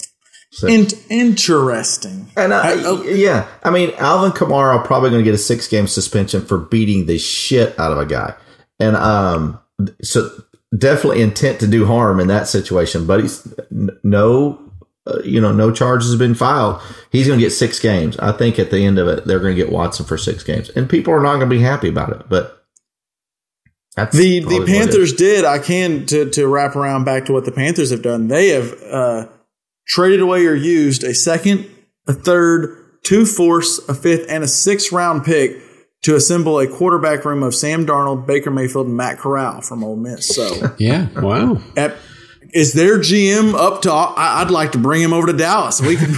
So, In- interesting. And I, I, oh, yeah, I mean, Alvin Kamara probably going to get a six game suspension for beating the shit out of a guy, and um, so definitely intent to do harm in that situation. But he's no uh, you know, no charges have been filed. He's going to get six games. I think at the end of it, they're going to get Watson for six games, and people are not going to be happy about it. But the the Panthers did. I can to to wrap around back to what the Panthers have done. They have uh, traded away or used a second, a third, two fourths, a fifth, and a sixth round pick to assemble a quarterback room of Sam Darnold, Baker Mayfield, and Matt Corral from Ole Miss. So yeah, wow. At, is their GM up to? I, would like to bring him over to Dallas. We could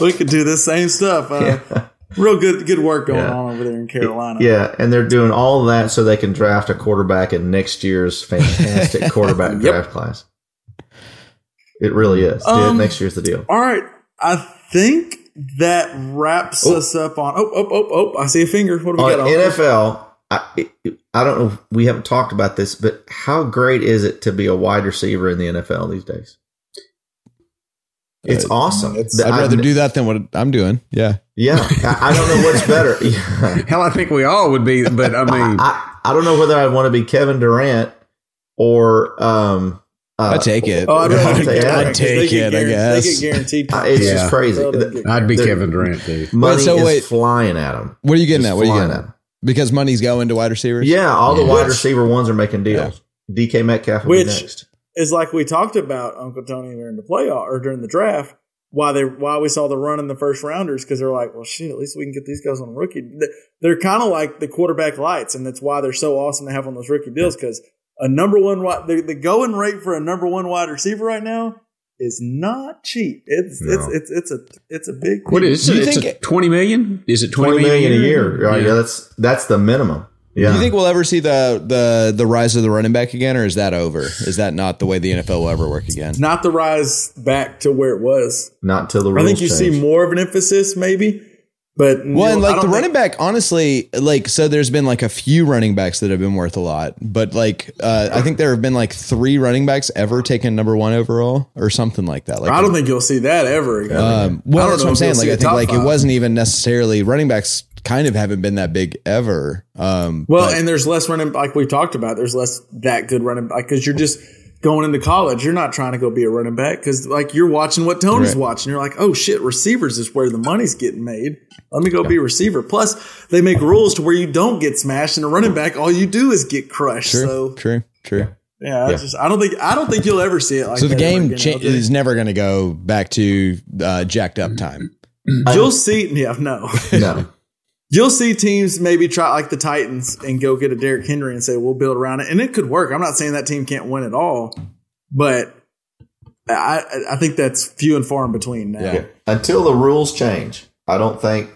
we could do the same stuff. Uh, yeah. Real good good work going yeah. on over there in Carolina. Yeah, and they're doing all of that so they can draft a quarterback in next year's fantastic quarterback yep. draft class. It really is. Um, next year's the deal. All right, I think that wraps oh. us up on. Oh, oh, oh, oh! I see a finger. What do we on got? On NFL. I, I don't know. We haven't talked about this, but how great is it to be a wide receiver in the NFL these days? It's uh, awesome. It's, I'd rather I, do that than what I'm doing. Yeah. Yeah. I, I don't know what's better. Hell, I think we all would be, but I mean, I, I, don't know whether I'd want to be Kevin Durant or, um, uh, I take it. Oh, I'd, I'd take, I'd take it. I guess they get guaranteed. Uh, it's yeah. just crazy. I'd be Kevin Durant, dude. Money so is wait, flying at him. What are you getting at? What are you getting at? Because money's going to wide receivers. Yeah, all the wide receiver ones are making deals. DK Metcalf will be Which- next. Is like we talked about Uncle Tony during the playoff or during the draft. Why they why we saw the run in the first rounders because they're like, well, shit, at least we can get these guys on rookie. They're kind of like the quarterback lights, and that's why they're so awesome to have on those rookie deals because a number one wide the, the going rate for a number one wide receiver right now is not cheap. It's No. it's it's it's a it's a big. What is Do it? you It's think a twenty million? Is it Twenty million a year. Right? Yeah. that's that's the minimum. Yeah. Do you think we'll ever see the the the rise of the running back again, or is that over? Is that not the way the NFL will ever work again? not the rise back to where it was. Not till the I think you change. see more of an emphasis, maybe. But Well, and like the running back, honestly, like so, there's been like a few running backs that have been worth a lot, but like uh, I think there have been like three running backs ever taken number one overall or something like that. Like I don't think you'll see that ever again. Um, well, that's know what I'm saying. Like, I think like it wasn't even necessarily running backs. Kind of haven't been that big ever. Um, Well, but- and there's less running, like we talked about. There's less that good running back because you're just going into college. You're not trying to go be a running back because like you're watching what Tony's Right. watching. You're like, oh shit, receivers is where the money's getting made. Let me go be a receiver. Plus, they make rules to where you don't get smashed, and a running back, all you do is get crushed. true, So true, true. yeah, I just I don't think I don't think you'll ever see it like So the that ever game again, cha- is never going to go back to uh, jacked up time. You'll see, yeah, no. no. You'll see teams maybe try like the Titans and go get a Derrick Henry and say we'll build around it, and it could work. I'm not saying that team can't win at all, but I I think that's few and far in between now. Yeah. Until the rules change, I don't think.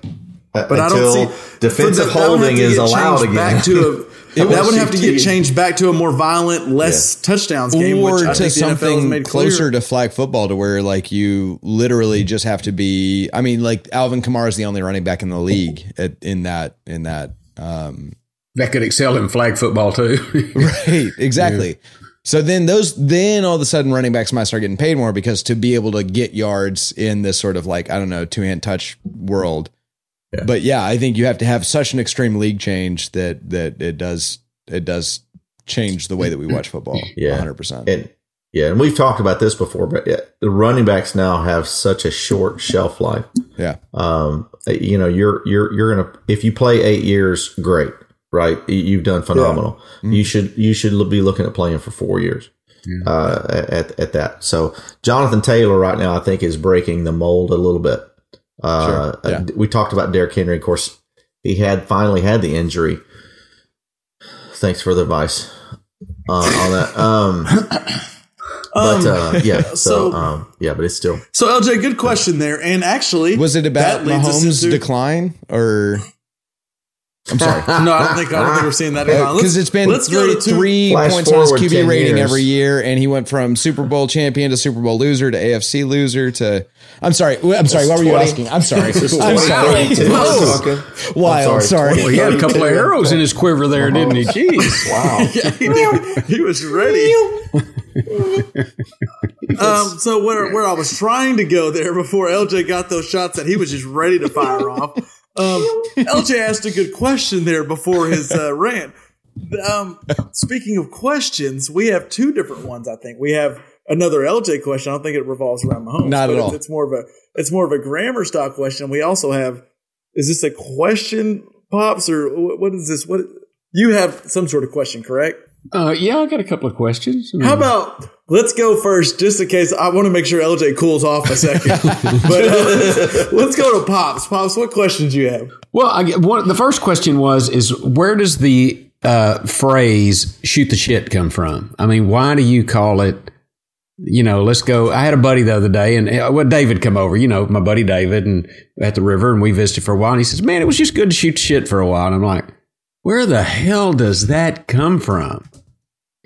But I until don't see defensive the- that would have holding is allowed again. Back to a, It that would have to get changed back to a more violent, less touchdowns game, or which I to think the NFL has something made closer to flag football to where like you literally just have to be I mean like Alvin Kamara is the only running back in the league at, in that in that um That could excel in flag football too. right exactly. So then those then all of a sudden running backs might start getting paid more because to be able to get yards in this sort of like I don't know two hand touch world Yeah. but yeah I think you have to have such an extreme league change that that it does it does change the way that we watch football Yeah. 100% And yeah, and we've talked about this before, but yeah, the running backs now have such a short shelf life. yeah Um, you know, you're you're you're gonna if you play eight years, great, right? You- You've done phenomenal. Mm-hmm. You should you should be looking at playing for four years. Uh, at at that, so Jonathan Taylor right now, I think, is breaking the mold a little bit. Uh, Sure, yeah. We talked about Derrick Henry. Of course, he had finally had the injury. Thanks for the advice uh, on that. Um, but uh, yeah, so, so- um, yeah, but it's still So LJ, good question there, and actually, Was it about that leads us Mahomes' into- decline or? I'm sorry. No, I don't think I don't think we're seeing that. Let's- Because it's been let's three, to three points on his QB rating years. every year, and he went from Super Bowl champion to Super Bowl loser to AFC loser to. I'm sorry. I'm sorry. What were you 20. asking? I'm sorry. I'm sorry. Whoa. Wild. I'm Sorry. Well, he had a couple of arrows in his quiver there, didn't he? Jeez. Wow. Yeah, he, he was ready. um, so where where I was trying to go there before LJ got those shots that he was just ready to fire off. Um, LJ asked a good question there before his uh, rant. Um, speaking of questions, we have two different ones. I think we have another LJ question. I don't think it revolves around Mahomes. Not at it's- all. It's more of a it's more of a grammar style question. We also have is this a question, pops, or what is this? What you have some sort of question, correct? Uh, yeah, I got a couple of questions. How about let's go first, just in case I want to make sure LJ cools off a second. but uh, let's go to Pops. Pops, what questions do you have? Well, I one. The first question was: is where does the uh, phrase "shoot the shit" come from? I mean, why do you call it? You know, let's go. I had a buddy the other day, and uh, well, David come over. You know, my buddy David, and at the river, and we visited for a while. And he says, "Man, it was just good to shoot shit for a while." And I'm like, "Where the hell does that come from?"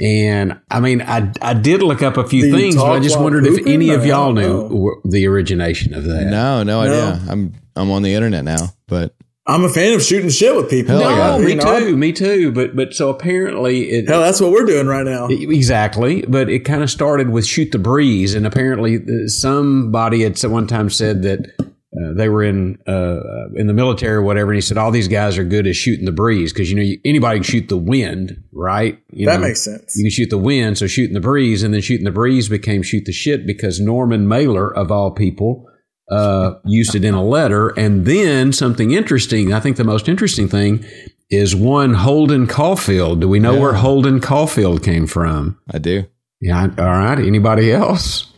And I mean, I I did look up a few Do things, but I just wondered if any of y'all knew know? the origination of that. No, no No. idea. I'm I'm on the internet now, but I'm a fan of shooting shit with people. Hell No, yeah. me You know, too, me too. But but so apparently it Hell, that's what we're doing right now. exactly. But it kind of started with shoot the breeze, and apparently uh, somebody at one time said that uh, they were in uh, in the military or whatever, and he said all these guys are good at shooting the breeze because you know you, anybody can shoot the wind, right? You That know, makes sense. You can shoot the wind, so shooting the breeze, and then shooting the breeze became shoot the shit because Norman Mailer of all people uh, used it in a letter. And then something interesting, I think the most interesting thing is one Holden Caulfield. Do we know Yeah. where Holden Caulfield came from? I do. Yeah. All right. Anybody else?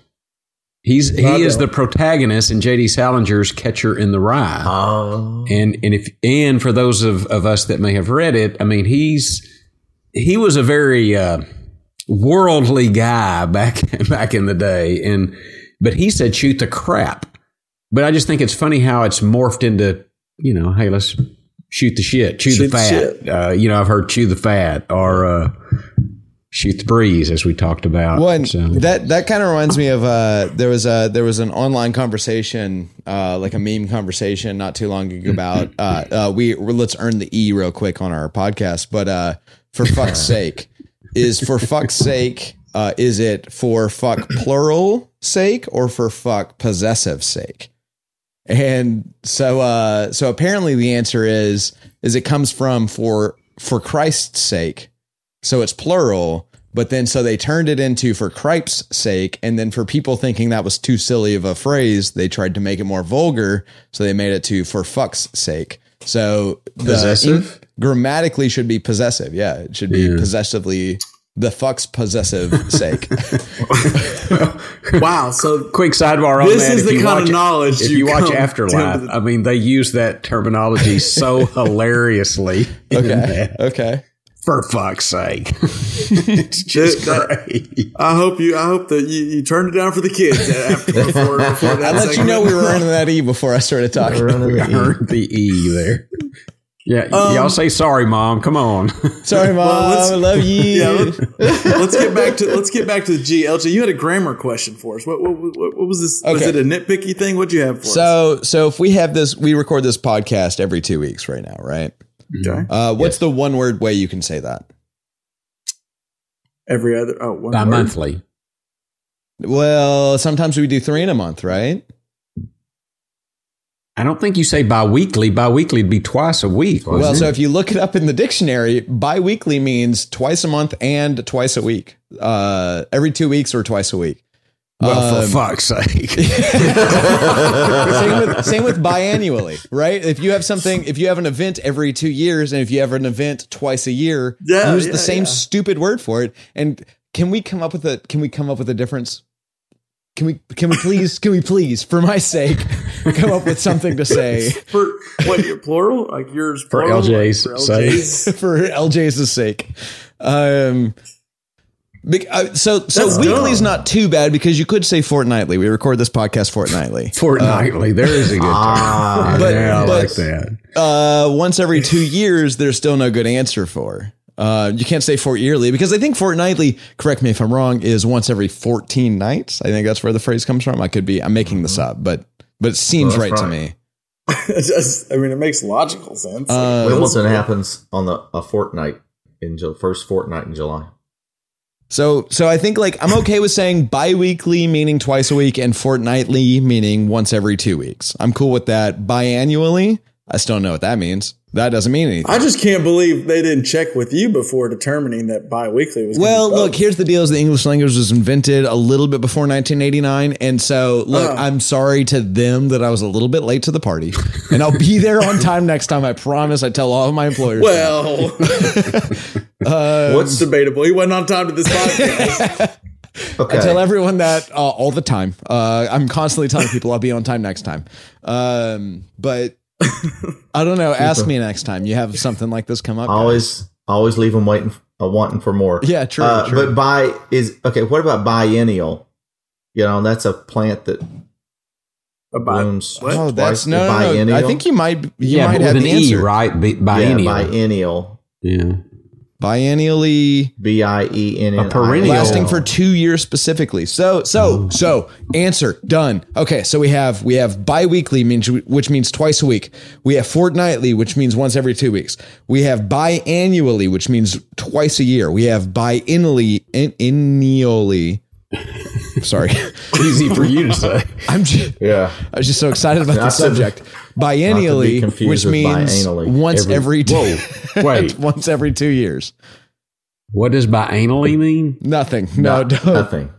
He's he is the protagonist in J.D. Salinger's Catcher in the Rye. Oh, and and if and for those of, of us that may have read it, I mean he's he was a very uh, worldly guy back back in the day, and but he said shoot the crap. But I just think it's funny how it's morphed into you know hey let's shoot the shit, chew Shoot the the fat. shit. Uh, you know I've heard chew the fat or uh, shoot the breeze as we talked about. One So- that that kind of reminds me of uh, there was a there was an online conversation uh, like a meme conversation not too long ago about uh, uh, we let's earn the e real quick on our podcast, but uh, for fuck's sake is for fuck's sake uh, is it for fuck plural sake or for fuck possessive sake? And so uh, so apparently the answer is is it comes from for for Christ's sake. So it's plural, but then so they turned it into for cripe's sake. And then for people thinking that was too silly of a phrase, they tried to make it more vulgar. So they made it to for fuck's sake. So the Possessive? grammatically should be possessive. Yeah. It should be Yeah. possessively the fuck's possessive sake. Wow. So Quick sidebar on This that. is If the you kind of knowledge If you you watch come Afterlife, to- I mean, they use that terminology so hilariously. in Okay. that. Okay. For fuck's sake. it's just That- great. I hope you. I hope that you, you turned it down for the kids after before, before that. I let you know we were earning that E before I started talking. running I the E. the E there. Yeah, Um, y'all say sorry, mom. Come on. Sorry, mom. Well, let's- I love you. Yeah, let's, let's get back to let's get back to the G. LJ, you had a grammar question for us. What what, what, what was this? Was it a nitpicky thing? What'd you have for us? So, so if we have this, we record this podcast every two weeks right now, right? Okay. Uh, what's the one word way you can say that? Every other oh one word. monthly. Well, sometimes we do three in a month, right? I don't think you say bi weekly. Bi weekly would be twice a week. Well, wasn't so it? if you look it up in the dictionary, bi-weekly means twice a month and twice a week. Uh, every two weeks or twice a week. Well, um, for fuck's sake. same with same with biannually, right? If you have something, if you have an event every two years, and if you have an event twice a year, Yeah, use yeah, the same yeah. stupid word for it. And can we come up with a can we come up with a difference? Can we can we please can we please for my sake come up with something to say for what plural like yours For plural, LJ's for sake. LJ's. for LJ's sake? Um. Bec- uh, So so That's weekly's dumb. not too bad because you could say fortnightly. We record this podcast fortnightly. Fortnightly. there is a good term. Ah, But- yeah, I but- like that. uh, once every two years, there's still no good answer for. Uh, you can't say fort yearly because I think fortnightly, correct me if I'm wrong, is once every 14 nights. I think that's where the phrase comes from. I could be, I'm making this up, but, but it seems Well, right, that's to me. It just, I mean, it makes logical sense. Uh, Wimbledon happens on the a fortnight in the first fortnight in July. So, so I think like I'm okay with saying bi-weekly meaning twice a week and fortnightly meaning once every two weeks. I'm cool with that. Biannually, I still don't know what that means. That doesn't mean anything. I just can't believe they didn't check with you before determining that bi-weekly was. Well, be look, here's the deal: is the English language was invented a little bit before 1989, and so look, Oh. I'm sorry to them that I was a little bit late to the party, and I'll be there on time next time. I promise. I tell all of my employers. Well, Uh, what's debatable? He wasn't on time to this podcast. Okay. I tell everyone that uh, all the time. Uh, I'm constantly telling people I'll be on time next time. Um, but I don't know. Ask me next time you have something like this come up. guys. always always leave them waiting, uh, wanting for more. Yeah, true, Uh, true. But bi is okay. What about biennial? You know, that's a plant that A bi- blooms. what? Oh, that's no, no, no. I think you might. You yeah, might have with the an E, answer. right? Bi- yeah, biennial. biennial. yeah. Biennially. B I E N N. A perennial. lasting for two years specifically. So, so, so, answer done. Okay, so we have we have biweekly, means which means twice a week. We have fortnightly, which means once every two weeks. We have biannually, which means twice a year. We have biennially, in, ennially. Sorry, Easy for you to say. I'm just, Yeah. I was just so excited about the Not to- subject. Biennially, which means biannually. once Every- every, two, Wait, once every two years. what does biannually mean? Nothing. No, No, don't. nothing.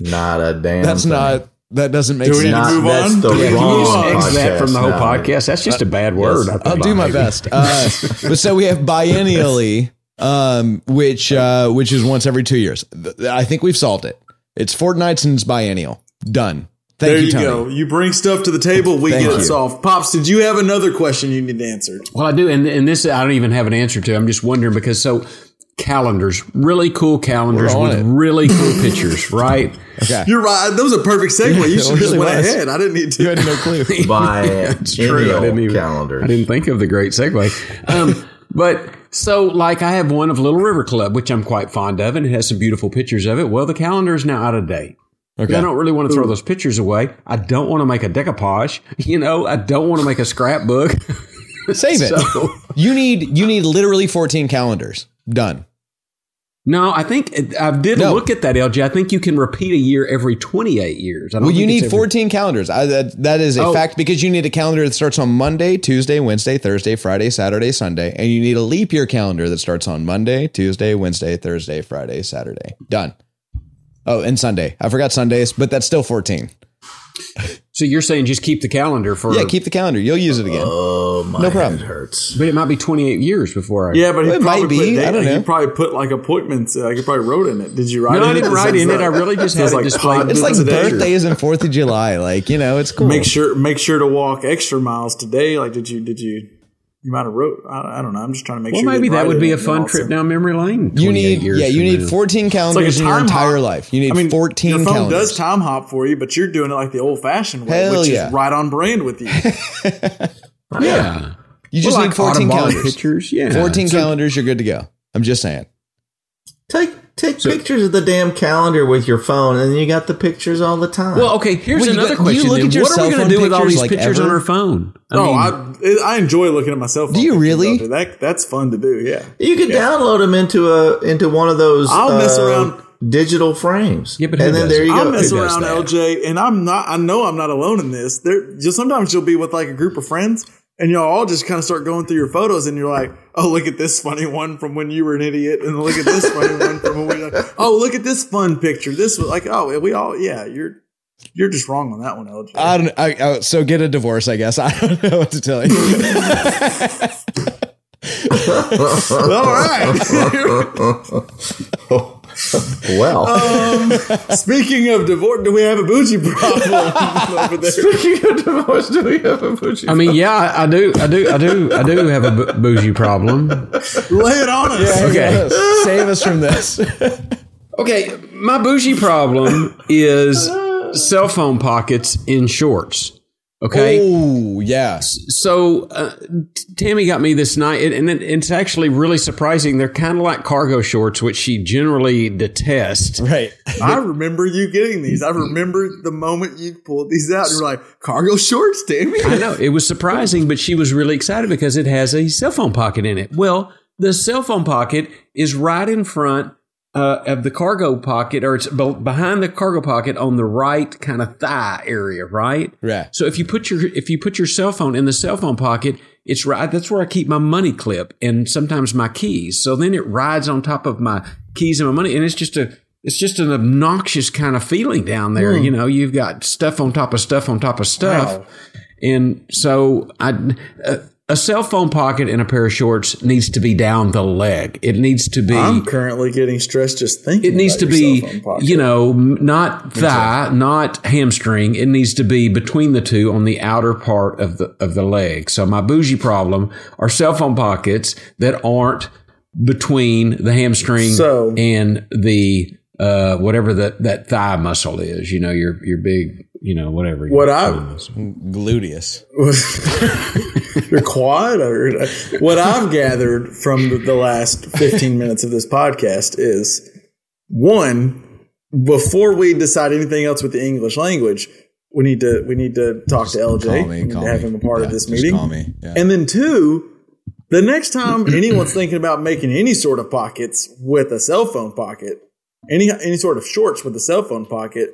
not a damn. That's thing. not That doesn't make Do we sense. need to Not, move that's on? the Yeah, wrong you Can you X that from the whole podcast podcast? That's just a bad word. I I'll do my maybe. best. Uh, but so we have biennially, um, which uh, which is once every two years. I think we've solved it. It's fortnights and it's biennial. Done. Thank there you, you go. You bring stuff to the table, we get you. it solved. Pops, did you have another question you need answered? Well, I do, and and this I don't even have an answer to. I'm just wondering because so calendars, really cool calendars with it. really cool pictures, right? Okay. You're right. That was a perfect segue. You should have just really went was. ahead. I didn't need You to. had no clue. By It's true. I didn't even calendars. I didn't think of the great segue. Um, but so, like, I have one of Little River Club, which I'm quite fond of, and it has some beautiful pictures of it. Well, the calendar is now out of date. Okay. I don't really want to throw those pictures away. I don't want to make a decoupage. You know, I don't want to make a scrapbook. Save it. So- You need you need literally 14 calendars. Done. No, I think uh, I did No. look at that, LG. I think you can repeat a year every 28 years. I don't Well, you need every- 14 calendars. I, that, that is a Oh. fact because you need a calendar that starts on Monday, Tuesday, Wednesday, Thursday, Friday, Saturday, Sunday, and you need a leap year calendar that starts on Monday, Tuesday, Wednesday, Thursday, Friday, Saturday. Done. Oh, and Sunday. I forgot Sundays, but that's still 14. So you're saying just keep the calendar for. Yeah, keep the calendar. You'll use it again. Oh my No problem. head hurts. But it might be 28 years before I. Yeah, but he Well, it probably might be. Put date, I don't know. He probably put like appointments. Uh, like he probably wrote in it. Did you write? No, in I didn't it? write Says in it. I really just had it like displayed. pod It's like visits. birthdays and 4th of July. Like, you know, it's cool. Make sure make sure to walk extra miles today. Like, did you did you? You might have wrote. I, I don't know. I'm just trying to make Well, sure. you maybe that would be a fun also. trip down memory lane. you need years yeah, you need now. 14 It's like calendars in your entire hop. life. You need I mean, 14 your phone calendars. does Timehop for you, but you're doing it like the old fashioned way, Hell which yeah. is right on brand with you. Yeah. you just Well, need like 14 calendars. pictures. Yeah. 14 So- calendars, you're good to go. I'm just saying. Take take pictures of the damn calendar with your phone, and you got the pictures all the time. Well, okay. Here's Well, another got- do you question. look at your what are cell we going to do with all these like, pictures ever? on our phone? I oh, mean, I I enjoy looking at my cell phone. Do you really? That that's fun to do. Yeah. you could download them into a into one of those. I'll mess uh, around. digital frames. Yeah, but and then does there you go. I'll mess around, that? LJ, and I'm not. I know I'm not alone in this. There, just sometimes you'll be with like a group of friends, and y'all all just kind of start going through your photos, and you're like, "Oh, look at this funny one from when you were an idiot," and look at this funny one from when we. Like, oh, look at this fun picture. This was like, oh, we all, yeah, you're you're just wrong on that one, LJ. I don't. I, I, so get a divorce, I guess. I don't know what to tell you. all right. well, Um, Speaking of divorce, do we have a bougie problem over there? speaking of divorce, do we have a bougie? I mean, yeah, I, I do, I do, I do, I do have a bougie problem. Lay it on us. Okay. Yes. Save us from this. Okay, my bougie problem is cell phone pockets in shorts. Okay. Oh, yeah. So uh, Tammy got me this night, and, and it- it's actually really surprising. They're kind of like cargo shorts, which she generally detests. Right. I remember you getting these. I remember the moment you pulled these out. You were like, cargo shorts, Tammy? I know it was surprising, but she was really excited because it has a cell phone pocket in it. Well, the cell phone pocket is right in front uh, of the cargo pocket, or it's behind the cargo pocket on the right kind of thigh area, right? Right. So if you put your if you put your cell phone in the cell phone pocket, it's right. That's where I keep my money clip and sometimes my keys. So then it rides on top of my keys and my money, and it's just a it's just an obnoxious kind of feeling down there. You know, you've got stuff on top of stuff on top of stuff, Wow. and so I. Uh, a cell phone pocket and a pair of shorts needs to be down the leg. It needs to be. I'm currently getting stressed just thinking. It needs to be, cell phone pocket. you know, not thigh, not hamstring. It needs to be between the two on the outer part of the of the leg. So my bougie problem are cell phone pockets that aren't between the hamstring So- and the uh, whatever that that thigh muscle is. You know, your your big, you know, whatever. What I- thigh muscle. Gluteus. your quad or what I've gathered from the, the last 15 minutes of this podcast is one before we decide anything else with the English language we need to we need to talk to LJ Call me. Call to have me. him a part of this just meeting Call me. Yeah. and then two the next time anyone's thinking about making any sort of pockets with a cell phone pocket any any sort of shorts with a cell phone pocket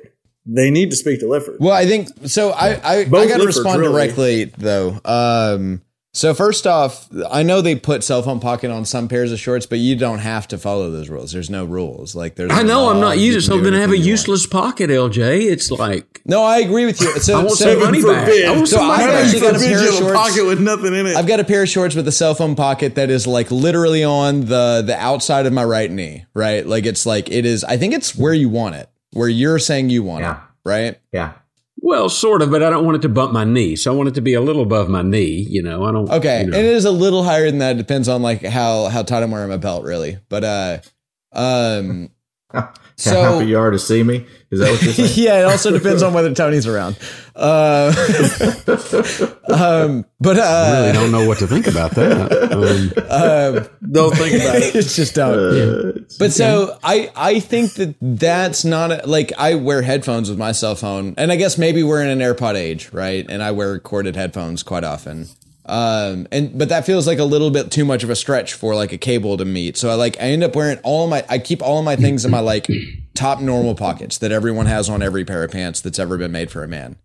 they need to speak to Lifford Well, I think so. I I, I got to respond really. directly though. Um, So first off, I know they put cell phone pocket on some pairs of shorts, but you don't have to follow those rules. There's no rules. Like there's. I know I'm not using. can So do then I have a anything you want. useless pocket, LJ. It's like No, I agree with you. So, I want so some money back. I want So some money I've back. actually got a pair of shorts. pocket with nothing in it. I've got a pair of shorts with a cell phone pocket that is like literally on the the outside of my right knee, right? Like it's like it is. I think it's where you want it, where you're saying you want Yeah. it, right? Yeah. well, sort of, but I don't want it to bump my knee. So I want it to be a little above my knee. You know, I don't. Okay, you know. and it is a little higher than that. It depends on like how how tight I'm wearing my belt, really. But uh, um, How So- happy you are to see me? Is that what you're saying? yeah, it also depends on whether Tony's around. Uh, um, but I really uh, don't know what to think about that. Um, Don't think about it. it's just don't. But so I I think that that's not a, like I wear headphones with my cell phone, and I guess maybe we're in an AirPod age, right? And I wear corded headphones quite often. Um, and but that feels like a little bit too much of a stretch for like a cable to meet. So I like I end up wearing all my I keep all of my things in my like top normal pockets that everyone has on every pair of pants that's ever been made for a man.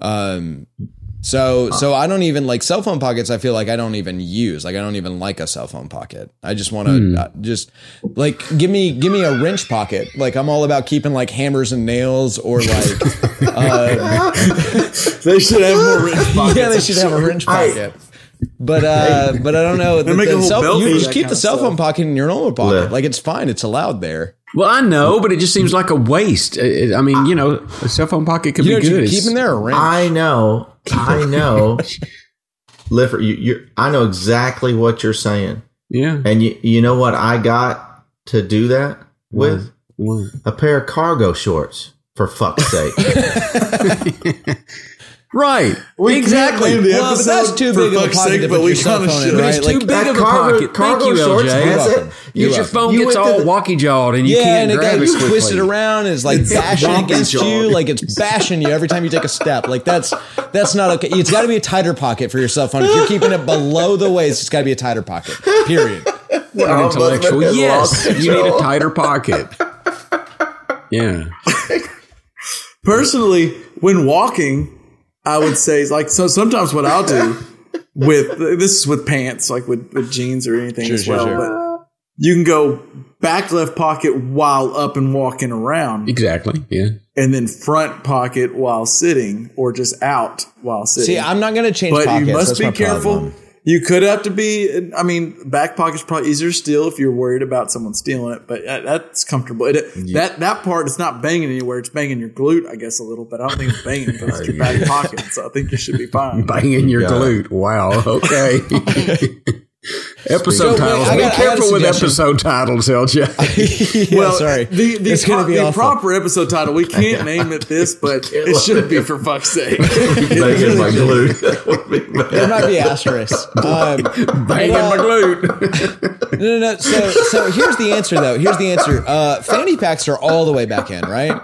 Um, so so I don't even like cell phone pockets. I feel like I don't even use. Like I don't even like a cell phone pocket. I just want to uh, just like give me give me a wrench pocket. Like I'm all about keeping like hammers and nails or like uh, They should have more wrench pockets. yeah they should have a wrench pocket. But uh, but I don't know. The, make a the whole cell- belt you just keep the cell phone pocket in your normal pocket. Yeah. Like it's fine. It's allowed there. well, I know, but it just seems like a waste. It- it- I mean, you know, a cell phone pocket could You be what you good. can keep It's- in there a wrench. I know. I know. Lifford, you, you're, I know exactly what you're saying. Yeah. And you, you know what I got to do that with? Well, A pair of cargo shorts, for fuck's sake. Right. We exactly. can't name the Well, but that's too big of a pocket sake, but we your cell kind of phone in, should. Right? it's Like, too big of a cargo- pocket. cargo Thank you, shorts LJ. has it. welcome. You- Because your phone you gets all the- walkie jawed and you yeah, can't and it grab got it you quickly. twisted around. It's like bashing wonky against you, like it's bashing you every time you take a step. Like that's that's not okay. It's got to be a tighter pocket for your cell phone. If you're keeping it below the waist, it's got to be a tighter pocket. Period. Well, Intellectual. Yes. You need a tighter pocket. Yeah. Personally, when walking, I would say like so. Sometimes what I'll do with this is with pants, like with, with jeans or anything Sure, as sure, well. sure. But you can go back left pocket while up and walking around, Exactly. Yeah. and then front pocket while sitting, or just out while sitting. See, I'm not going to change but pockets. you must That's be careful. problem. You could have to be. I mean, back pocket's probably easier to steal if you're worried about someone stealing it. But that's comfortable. It, That that part is not banging anywhere. It's banging your glute, I guess, a little bit. I don't think it's banging because it's your back pocket. So I think you should be fine. Banging your Yeah. glute. Wow. Okay. episode So, titles. I got- I Be got a careful with episode titles, LJ. yeah, well, sorry. The the, It's gonna pro- be the awful. proper episode title. We can't name it this, but it should be for fuck's sake. Banging my glute. That would be bad. There might be asterisks. Um, Banging uh, my glute. no, no, no. So, so here's the answer, though. Here's the answer. Uh, fanny packs are all the way back in, right?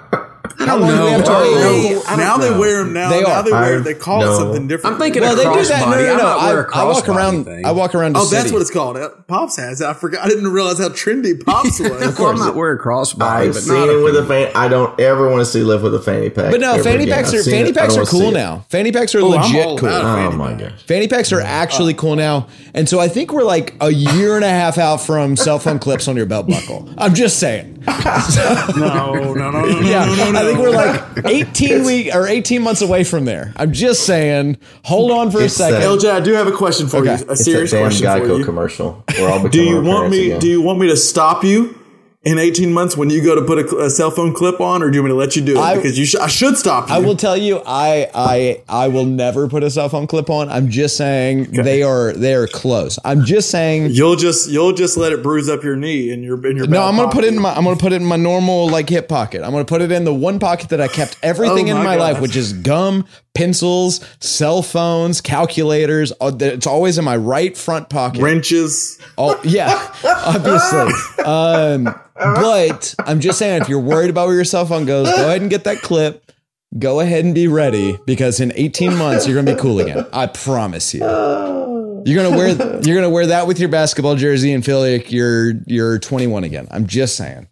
How long do we know. have to I don't know. Now they wear them. Now, They now are. they wear. I They call it something different. I'm thinking Well, a they do that. No, crossbody. no, I I, wear a I walk around. thing. I walk around. To Oh, that's what it's called. Pops has it. I forgot. I didn't realize how trendy Pops was. Well, I might wear a crossbody, I've but seen not him with a fanny. I don't ever want to see live with a fanny pack. But no, fanny packs are fanny packs are cool now. Fanny packs are Oh, legit cool. Oh my pack. gosh. Fanny packs are actually cool now, and so I think we're like a year and a half out from cell phone clips on your belt buckle. I'm just saying. No, no, no, no, no, Yeah, no, no, no. I think we're like 18 week or 18 months away from there. I'm just saying. Hold on for a second. that- LJ, I do have a question for Okay. you. A It's serious that damn question for Geico you. commercial. We're all Do you want me? again. Do you want me to stop you in 18 months when you go to put a, a cell phone clip on, or do you want me to let you do it? I- because you sh- I should stop you. I will tell you, I I I will never put a cell phone clip on. I'm just saying they are they are close. I'm just saying. You'll just you'll just let it bruise up your knee and your in your. No, I'm gonna put it in my I'm gonna put it in my normal like hip pocket. I'm gonna put it in the one pocket that I kept everything Oh in my my life, which is gum, pencils, cell phones, calculators. Uh, It's always in my right front pocket. wrenches. Oh yeah, obviously. Um, but I'm just saying, if you're worried about where your cell phone goes, go ahead and get that clip. Go ahead and be ready because in 18 months you're gonna be cool again. I promise you. You're gonna wear you're gonna wear that with your basketball jersey and feel like you're you're 21 again. I'm just saying.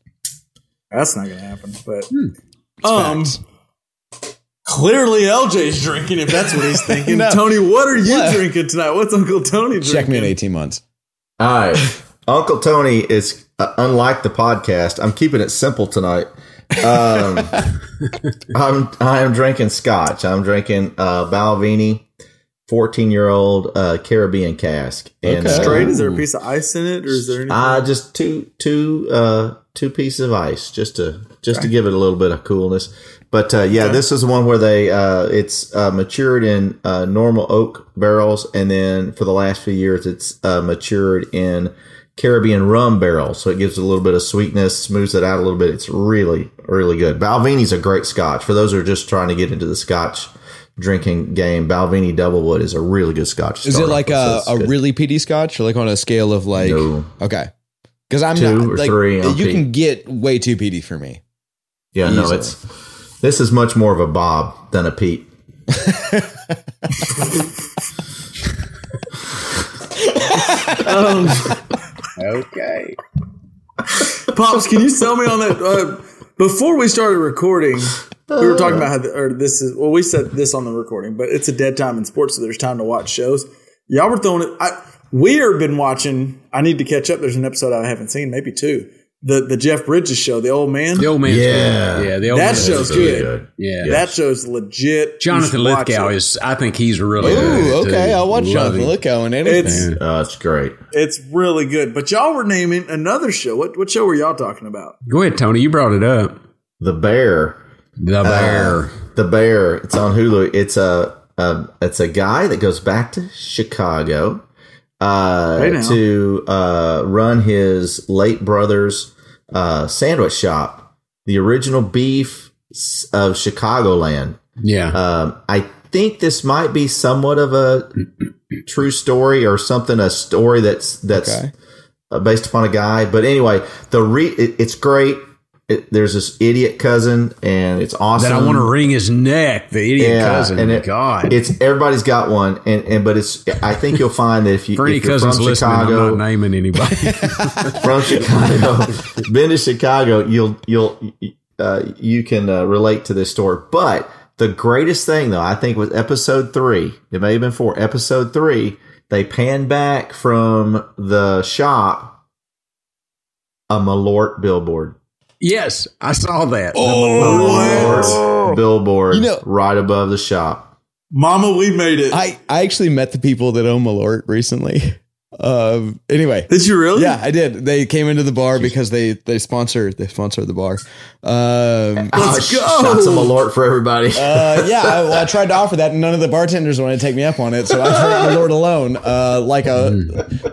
That's not gonna happen. But Hmm. um, facts. Clearly, LJ's drinking. If that's what he's thinking, No. Tony, what are you What? drinking tonight? What's Uncle Tony drinking? Check me in 18 months. All right. Uncle Tony is uh, unlike the podcast. I'm keeping it simple tonight. Um, I'm I am drinking scotch. I'm drinking uh, Balvenie, 14 year old uh, Caribbean cask. And Okay. uh, Straight? Is there a piece of ice in it, or is there anything? Uh, just two two uh two pieces of ice just to just to give it a little bit of coolness. But uh, yeah, this is the one where they uh, it's uh, matured in uh, normal oak barrels, and then for the last few years, it's uh, matured in Caribbean rum barrels. So it gives it a little bit of sweetness, smooths it out a little bit. It's really really good. Balvenie's a great Scotch for those who are just trying to get into the Scotch drinking game. Balvenie Doublewood is a really good Scotch. Is it like a, a good. really peaty scotch or like on a scale of like. No. Okay. Because I'm Two not. or like, three You can get way too peaty for me. Yeah, no, it's this is much more of a Bob than a Pete. Okay. Pops, can you sell me on that? Uh, before we started recording, we were talking about how, the, or this is, well, we said this on the recording, but it's a dead time in sports, so there's time to watch shows. Y'all were throwing it. I, we have been watching, I need to catch up. There's an episode I haven't seen, maybe two. The the Jeff Bridges show, The Old Man. The old man. Yeah. good. Yeah, the old That man's show's good. good. Yeah. That show's legit. Jonathan should watch Lithgow it. is, I think he's really good. Ooh, okay. too. I'll watch Love Jonathan him. Lithgow and anything. It's Oh, it's great. it's really good. But y'all were naming another show. What what show were y'all talking about? Go ahead, Tony. You brought it up. The Bear. The Bear. Uh, the Bear. It's on Hulu. It's a, a it's a guy that goes back to Chicago uh, Hey to uh, run his late brother's uh, sandwich shop, the original beef of Chicagoland. yeah. Um, I think this might be somewhat of a true story or something, a story that's that's Okay. uh, based upon a guy. But anyway, the re it, it's great. It, there's this idiot cousin, and it's awesome. that I want to wring his neck. The idiot cousin. and it- God. it's everybody's got one, and and but it's. I think you'll find that if you if you're from listening, I'm Chicago, not naming anybody. from Chicago, been to Chicago, you'll you'll uh, you can uh, relate to this story. But the greatest thing, though, I think was episode three. It may have been four. Episode three, they panned back from the shop a Malort billboard. Yes, I saw that. The Malort billboard You know- right above the shop. Mama, we made it. I, I actually met the people that own Malort recently. Um, anyway, Did you really? yeah, I did. They came into the bar because they they sponsor they sponsor the bar. Um, Let's Oh, go. Shots of Malort for everybody. uh, yeah, I, well, I tried to offer that, and none of the bartenders wanted to take me up on it. So I drank Malort alone, uh, like a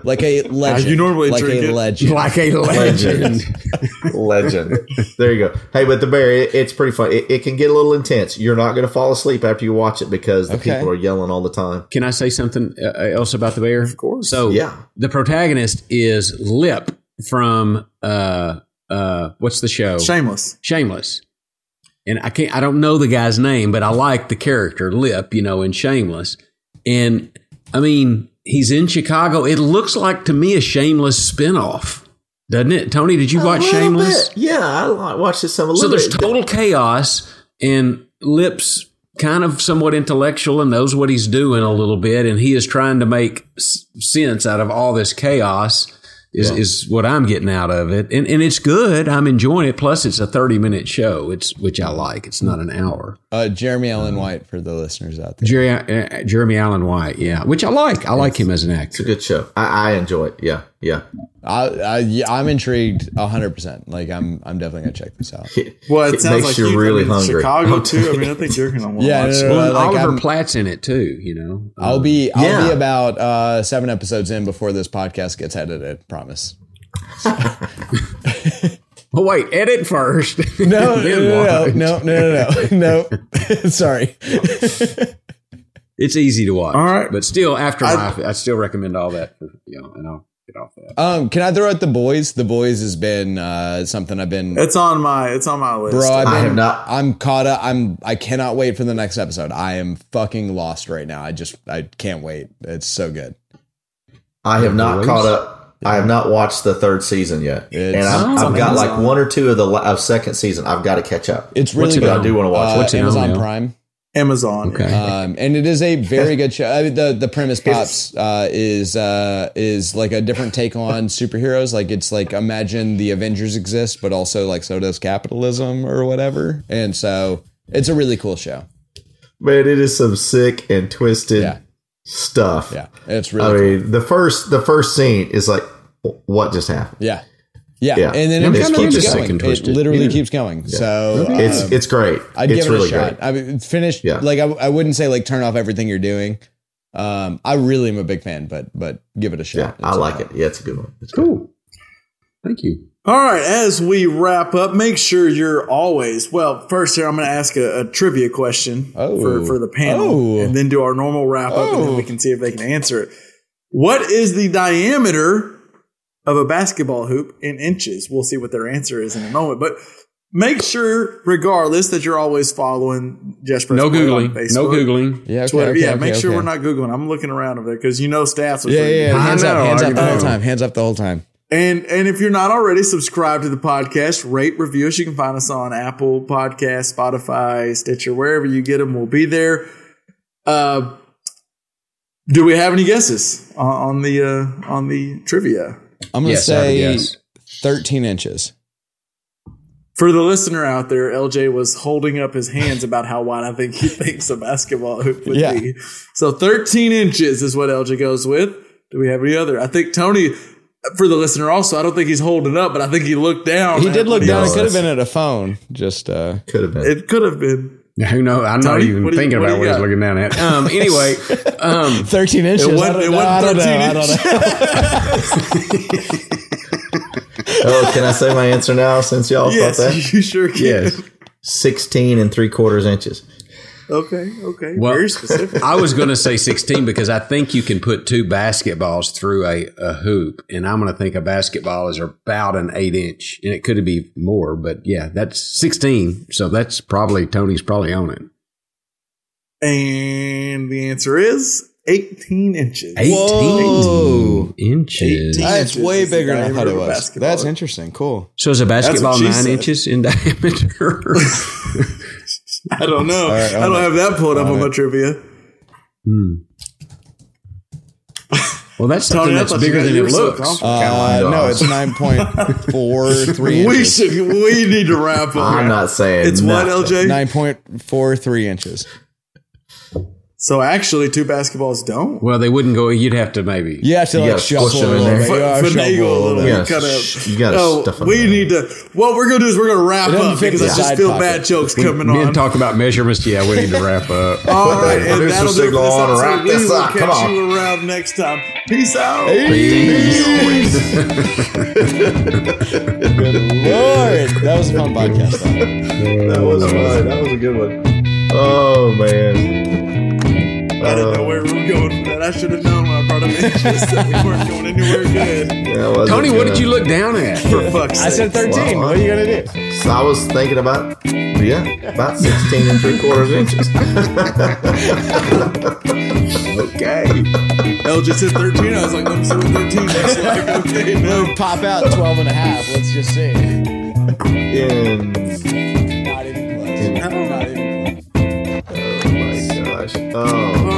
like a legend. you normally like drink a it. legend. like a legend. Legend. There you go. Hey, but the bear, it, it's pretty fun. It, it can get a little intense. You're not going to fall asleep after you watch it because the Okay. people are yelling all the time. Can I say something uh, else about the bear? Of course. So Yeah. The protagonist is Lip from uh uh what's the show? Shameless. Shameless. And I can't I don't know the guy's name, but I like the character Lip, you know, in Shameless. And I mean, he's in Chicago. It looks like to me a Shameless spinoff. Doesn't it? Tony, did you watch Shameless? bit. Yeah, I watched this some a So there's bit. total chaos, and Lips kind of somewhat intellectual and knows what he's doing a little bit, and he is trying to make s- sense out of all this chaos. Is, is what I'm getting out of it, and and it's good. I'm enjoying it. Plus, it's a 30 minute show. It's which I like. It's not an hour. Uh, Jeremy Allen White for the listeners out there. Jerry, uh, Jeremy Allen White, yeah, which I like. I like him as an actor. It's a good show. I, I enjoy it. Yeah, yeah. I, I yeah, I'm intrigued hundred percent. Like I'm I'm definitely gonna check this out. Well, it, It sounds makes like you you really I mean, hungry. Chicago too. I mean, I think you're gonna want to Yeah, watch. no, it. no, Well, like, Oliver I'm- Platt's in it too. You know, I'll be I'll Yeah. be about uh, seven episodes in before this podcast gets edited. Promise. Oh wait, edit first. No, no, no, no, no, no, no, no. Sorry. It's easy to watch. All right. But still, after I- I, still recommend all that. For, you know, and I'll get off that. Um, can I throw out the boys? The boys has been uh, something I've been. It's on my it's on my list. Bro, I've I been, have not- I'm caught up. I'm. I cannot wait for the next episode. I am fucking lost right now. I just. I can't wait. It's so good. I have not Boys? caught up. I have not watched the third season yet, It's- and I've, I've got amazing. like one or two of the of second season. I've got to catch up. It's really What's good. on? I do want to watch Uh, it. What's it Amazon now? Prime. Amazon. Okay. Um, and it is a very good show. I mean, the the premise pops uh, is uh, is like a different take on superheroes. Like it's like imagine the Avengers exist, but also like so does capitalism or whatever. And so it's a really cool show. Man, it is some sick and twisted Yeah. stuff. Yeah, it's I really cool. mean, the first the first scene is like, what just happened? yeah. Yeah. Yeah. and then Yeah, it it's just kinda keeps interesting going. and It literally Yeah. keeps going. So It's um, it's great. I'd it's give it really a shot. great. I mean, finish. Yeah. Like I, I wouldn't say like turn off everything you're doing. Um, I really am a big fan, but but give it a shot. Yeah, I like it. Yeah, it's a good one. It's good. Cool. Thank you. All right, as we wrap up, make sure you're always well. First, here I'm going to ask a, a trivia question Oh. for for the panel, Oh. and then do our normal wrap up, and then Oh. we can see if they can answer it. What is the diameter of a basketball hoop in inches? We'll see what their answer is in a moment, but. Make sure, regardless, that you're always following Just Press No Play on googling. Facebook, No googling. Yeah, okay, Twitter. okay, yeah, okay, make sure we're not googling. I'm looking around over there because you know stats. Are Yeah, yeah, yeah. I Hands up, hands up the whole time. Hands up the whole time. And and if you're not already subscribed to the podcast, rate, review us. You can find us on Apple Podcast, Spotify, Stitcher, wherever you get them. We'll be there. Uh, do we have any guesses on, on the uh, on the trivia I'm gonna Yes, I have a say 13 inches. for the listener out there? LJ was holding up his hands about how wide I think he thinks a basketball hoop would Yeah. be. So 13 inches is what LJ goes with. Do we have any other? I think Tony. For the listener, also, I don't think he's holding up, but I think he looked down. He did look down. It could have been at a phone. Just uh, Could have been. It could have been. Yeah, Who knows? I'm not even you- thinking what about what he's looking down at. Um, anyway, um, 13 inches. wasn't- I don't it know. I wasn't don't know. 13 I don't know. oh, can I say my answer now since y'all Yes, thought that? you sure can. yes. 16 and three quarters inches. Okay, okay. Well, Very specific. I was going to say 16 because I think you can put two basketballs through a, a hoop, and I'm going to think a basketball is about an eight inch, and it could be more, but yeah, that's 16. So that's probably Tony's probably on it. and the answer is 18 inches. 18 Whoa. inches. 18. That's way bigger than I thought it a was. basketball. That's interesting. Cool. So is a basketball nine said. inches in diameter? I don't know. right, I don't have that pulled up on on my it. trivia. well, that's Tony, something I that's bigger than it were so looks. Uh, no, it's 9.43 We should. We need to wrap up. I'm not saying It's what LJ 9.43 inches. So actually, two basketballs don't. Well, they wouldn't go. You'd have to maybe. You have to like gotta shuffle them in there. bit. You gotta Finagle a little bit. bit. Yeah, Kind of. you gotta Oh, stuff 'em we in need to. What we're gonna do is we're gonna wrap up because the I just feel pocket. bad jokes When coming men on. talk about measurements. Yeah, we need to wrap up. All right, and Producer that'll do it for signal this on, episode. wrap We this will up. Come catch on. you around next time. Peace out. Peace. Good Lord, that was a fun podcast. Though. That was fun. That was a good one. Oh, man. I didn't know where um, we were going with that. I should have known when I brought up inches that we weren't going anywhere good. That wasn't Tony, what good. did you look down at? For fuck's sake. I said 13. Well, what are you going to do? So I was thinking about, yeah, about 16 and three quarters inches. Okay. L just said 13. I was like, let me see what 13 looks like. Okay, no. Pop out 12 and a half. Let's just see. In Not even close. Not even close. Oh my gosh. Oh